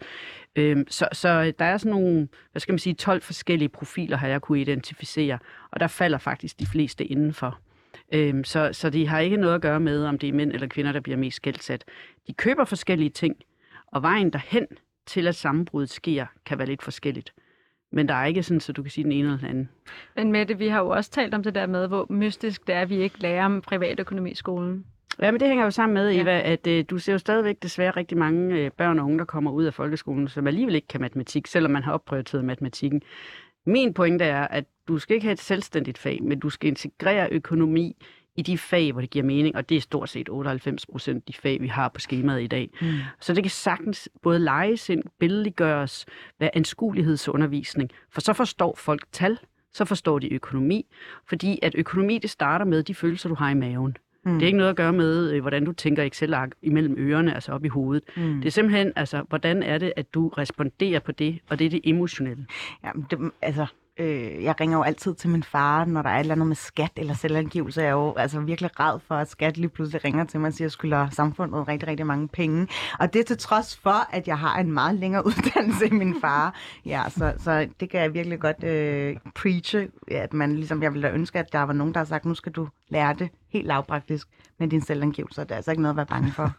Speaker 2: Øhm, så, så øh, der er sådan nogle, hvad skal man sige, 12 forskellige profiler, har jeg kunne identificere, og der falder faktisk de fleste indenfor. Øhm, så, så de har ikke noget at gøre med, om det er mænd eller kvinder, der bliver mest gældsat. De køber forskellige ting, og vejen derhen til, at sammenbruddet sker, kan være lidt forskelligt. Men der er ikke sådan, så du kan sige den ene eller den anden.
Speaker 4: Men Mette, vi har jo også talt om det der med, hvor mystisk det er, at vi ikke lærer om privatøkonomi i skolen.
Speaker 2: Ja, men det hænger jo sammen med,
Speaker 4: Ja.
Speaker 2: Eva, at øh, du ser jo stadigvæk desværre rigtig mange øh, børn og unge, der kommer ud af folkeskolen, som alligevel ikke kan matematik, selvom man har opprioriteret matematikken. Min pointe er, at du skal ikke have et selvstændigt fag, men du skal integrere økonomi i de fag, hvor det giver mening, og det er stort set 98 procent de fag, vi har på skemaet i dag. Mm. Så det kan sagtens både leges ind, billedliggøres, være anskuelighedsundervisning, for så forstår folk tal, så forstår de økonomi, fordi at økonomi, det starter med de følelser, du har i maven. Mm. Det er ikke noget at gøre med, øh, hvordan du tænker Excel-ark imellem ørerne, altså op i hovedet. Mm. Det er simpelthen, altså, hvordan er det, at du responderer på det, og det er det emotionelle.
Speaker 1: Ja, det, altså, øh, jeg ringer jo altid til min far, når der er et eller andet med skat eller selvangivelse. Jeg er jo altså virkelig ræd for, at skat lige pludselig ringer til mig og siger, at jeg skylder samfundet rigtig, rigtig mange penge. Og det er til trods for, at jeg har en meget længere uddannelse end min far. Ja, så, så det kan jeg virkelig godt øh, preache, at man ligesom, jeg ville da ønske, at der var nogen, der har sagt, nu skal du lære det helt lavpraktisk med din selvangivelse. Det er altså ikke noget at være bange for.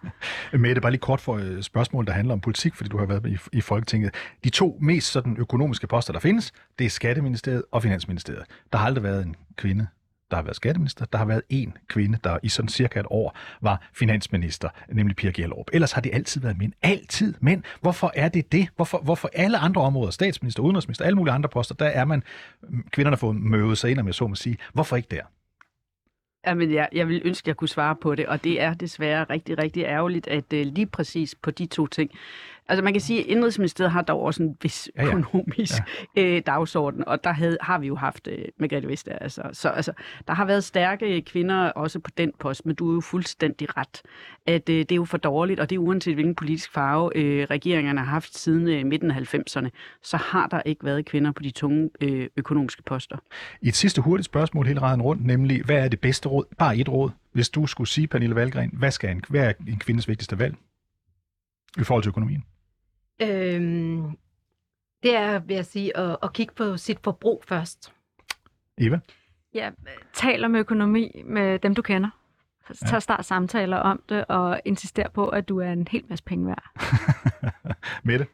Speaker 3: Mette, bare lige kort for et spørgsmål, der handler om politik, fordi du har været med i, i Folketinget. De to mest sådan økonomiske poster, der findes, det er Skatteministeriet og Finansministeriet. Der har aldrig været en kvinde, der har været skatteminister. Der har været en kvinde, der i sådan cirka et år var finansminister, nemlig Pia Gjellerup. Ellers har det altid været mænd. Altid mænd. Hvorfor er det det? Hvorfor, hvorfor alle andre områder, statsminister, udenrigsminister, alle mulige andre poster, der er man, mm, kvinderne får møvet sig ind, om jeg så må sige. Hvorfor ikke der?
Speaker 2: Jamen, jeg, jeg vil ønske, at jeg kunne svare på det, og det er desværre rigtig, rigtig ærgerligt, at uh, lige præcis på de to ting. Altså man kan sige, at Indrigsministeriet har dog også en vis
Speaker 3: Ja, ja.
Speaker 2: økonomisk ja. Øh, dagsorden, og der havde, har vi jo haft øh, Margrethe Vestager. Altså. Så altså, der har været stærke kvinder også på den post, men du er jo fuldstændig ret, at øh, det er jo for dårligt, og det er uanset hvilken politisk farve øh, regeringerne har haft siden øh, midten af 90'erne, så har der ikke været kvinder på de tunge øh, økonomiske poster.
Speaker 3: I et sidste hurtigt spørgsmål hele raden rundt, nemlig, hvad er det bedste råd? Bare et råd. Hvis du skulle sige, Pernille Valgren, hvad, skal en, hvad er en kvindes vigtigste valg i forhold til økonomien?
Speaker 5: Øhm, det er, vil jeg sige, at, at kigge på sit forbrug først.
Speaker 3: Eva?
Speaker 4: Ja, tal om økonomi med dem, du kender. Så ja. start samtaler om det, og insister på, at du er en hel masse penge værd.
Speaker 3: Mette?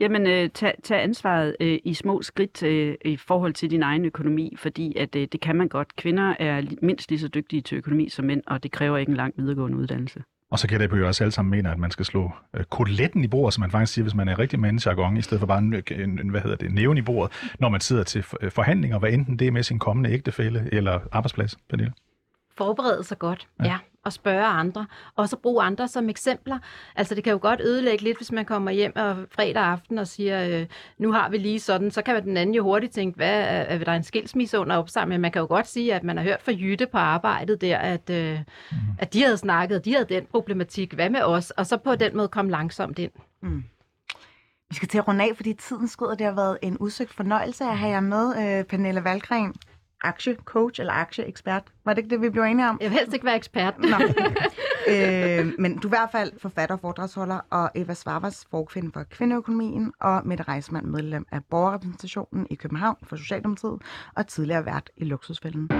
Speaker 2: Jamen, øh, tag, tag ansvaret øh, i små skridt øh, i forhold til din egen økonomi, fordi at øh, det kan man godt. Kvinder er mindst lige så dygtige til økonomi som mænd, og det kræver ikke en lang videregående uddannelse.
Speaker 3: Og så kan det på jo også alle sammen mener, at man skal slå øh, koteletten i bordet, som man faktisk siger, hvis man er rigtig mandsjargon, i stedet for bare en, en, en, hvad hedder det, næven i bordet, når man sidder til for- forhandlinger, hvad enten det er med sin kommende ægtefælle eller arbejdsplads, Pernille.
Speaker 5: Forberede sig godt,
Speaker 3: Ja.
Speaker 5: ja. Og spørge andre. Og så bruge andre som eksempler. Altså det kan jo godt ødelægge lidt, hvis man kommer hjem og fredag aften og siger, øh, nu har vi lige sådan, så kan den anden jo hurtigt tænke, hvad er, er der en skilsmisse under opsamling? Man kan jo godt sige, at man har hørt fra Jytte på arbejdet der, at, øh, mm. at de havde snakket, de havde den problematik, hvad med os? Og så på den måde komme langsomt ind.
Speaker 1: Vi skal til at runde af, fordi tiden skrider. Det har været en udsøgt fornøjelse at have jer med, øh, Pernille Valgren, aktiecoach eller aktieekspert. Var det ikke det, vi blev enige om?
Speaker 5: Jeg vil helst ikke være ekspert.
Speaker 1: Nå. øh, men du er i hvert fald forfatter og foredragsholder, og Eva Svarvas forkvinde for kvindeøkonomien, og Mette Reismann, medlem af borgerrepræsentationen i København for Socialdemokratiet, og tidligere vært i Luksusfælden.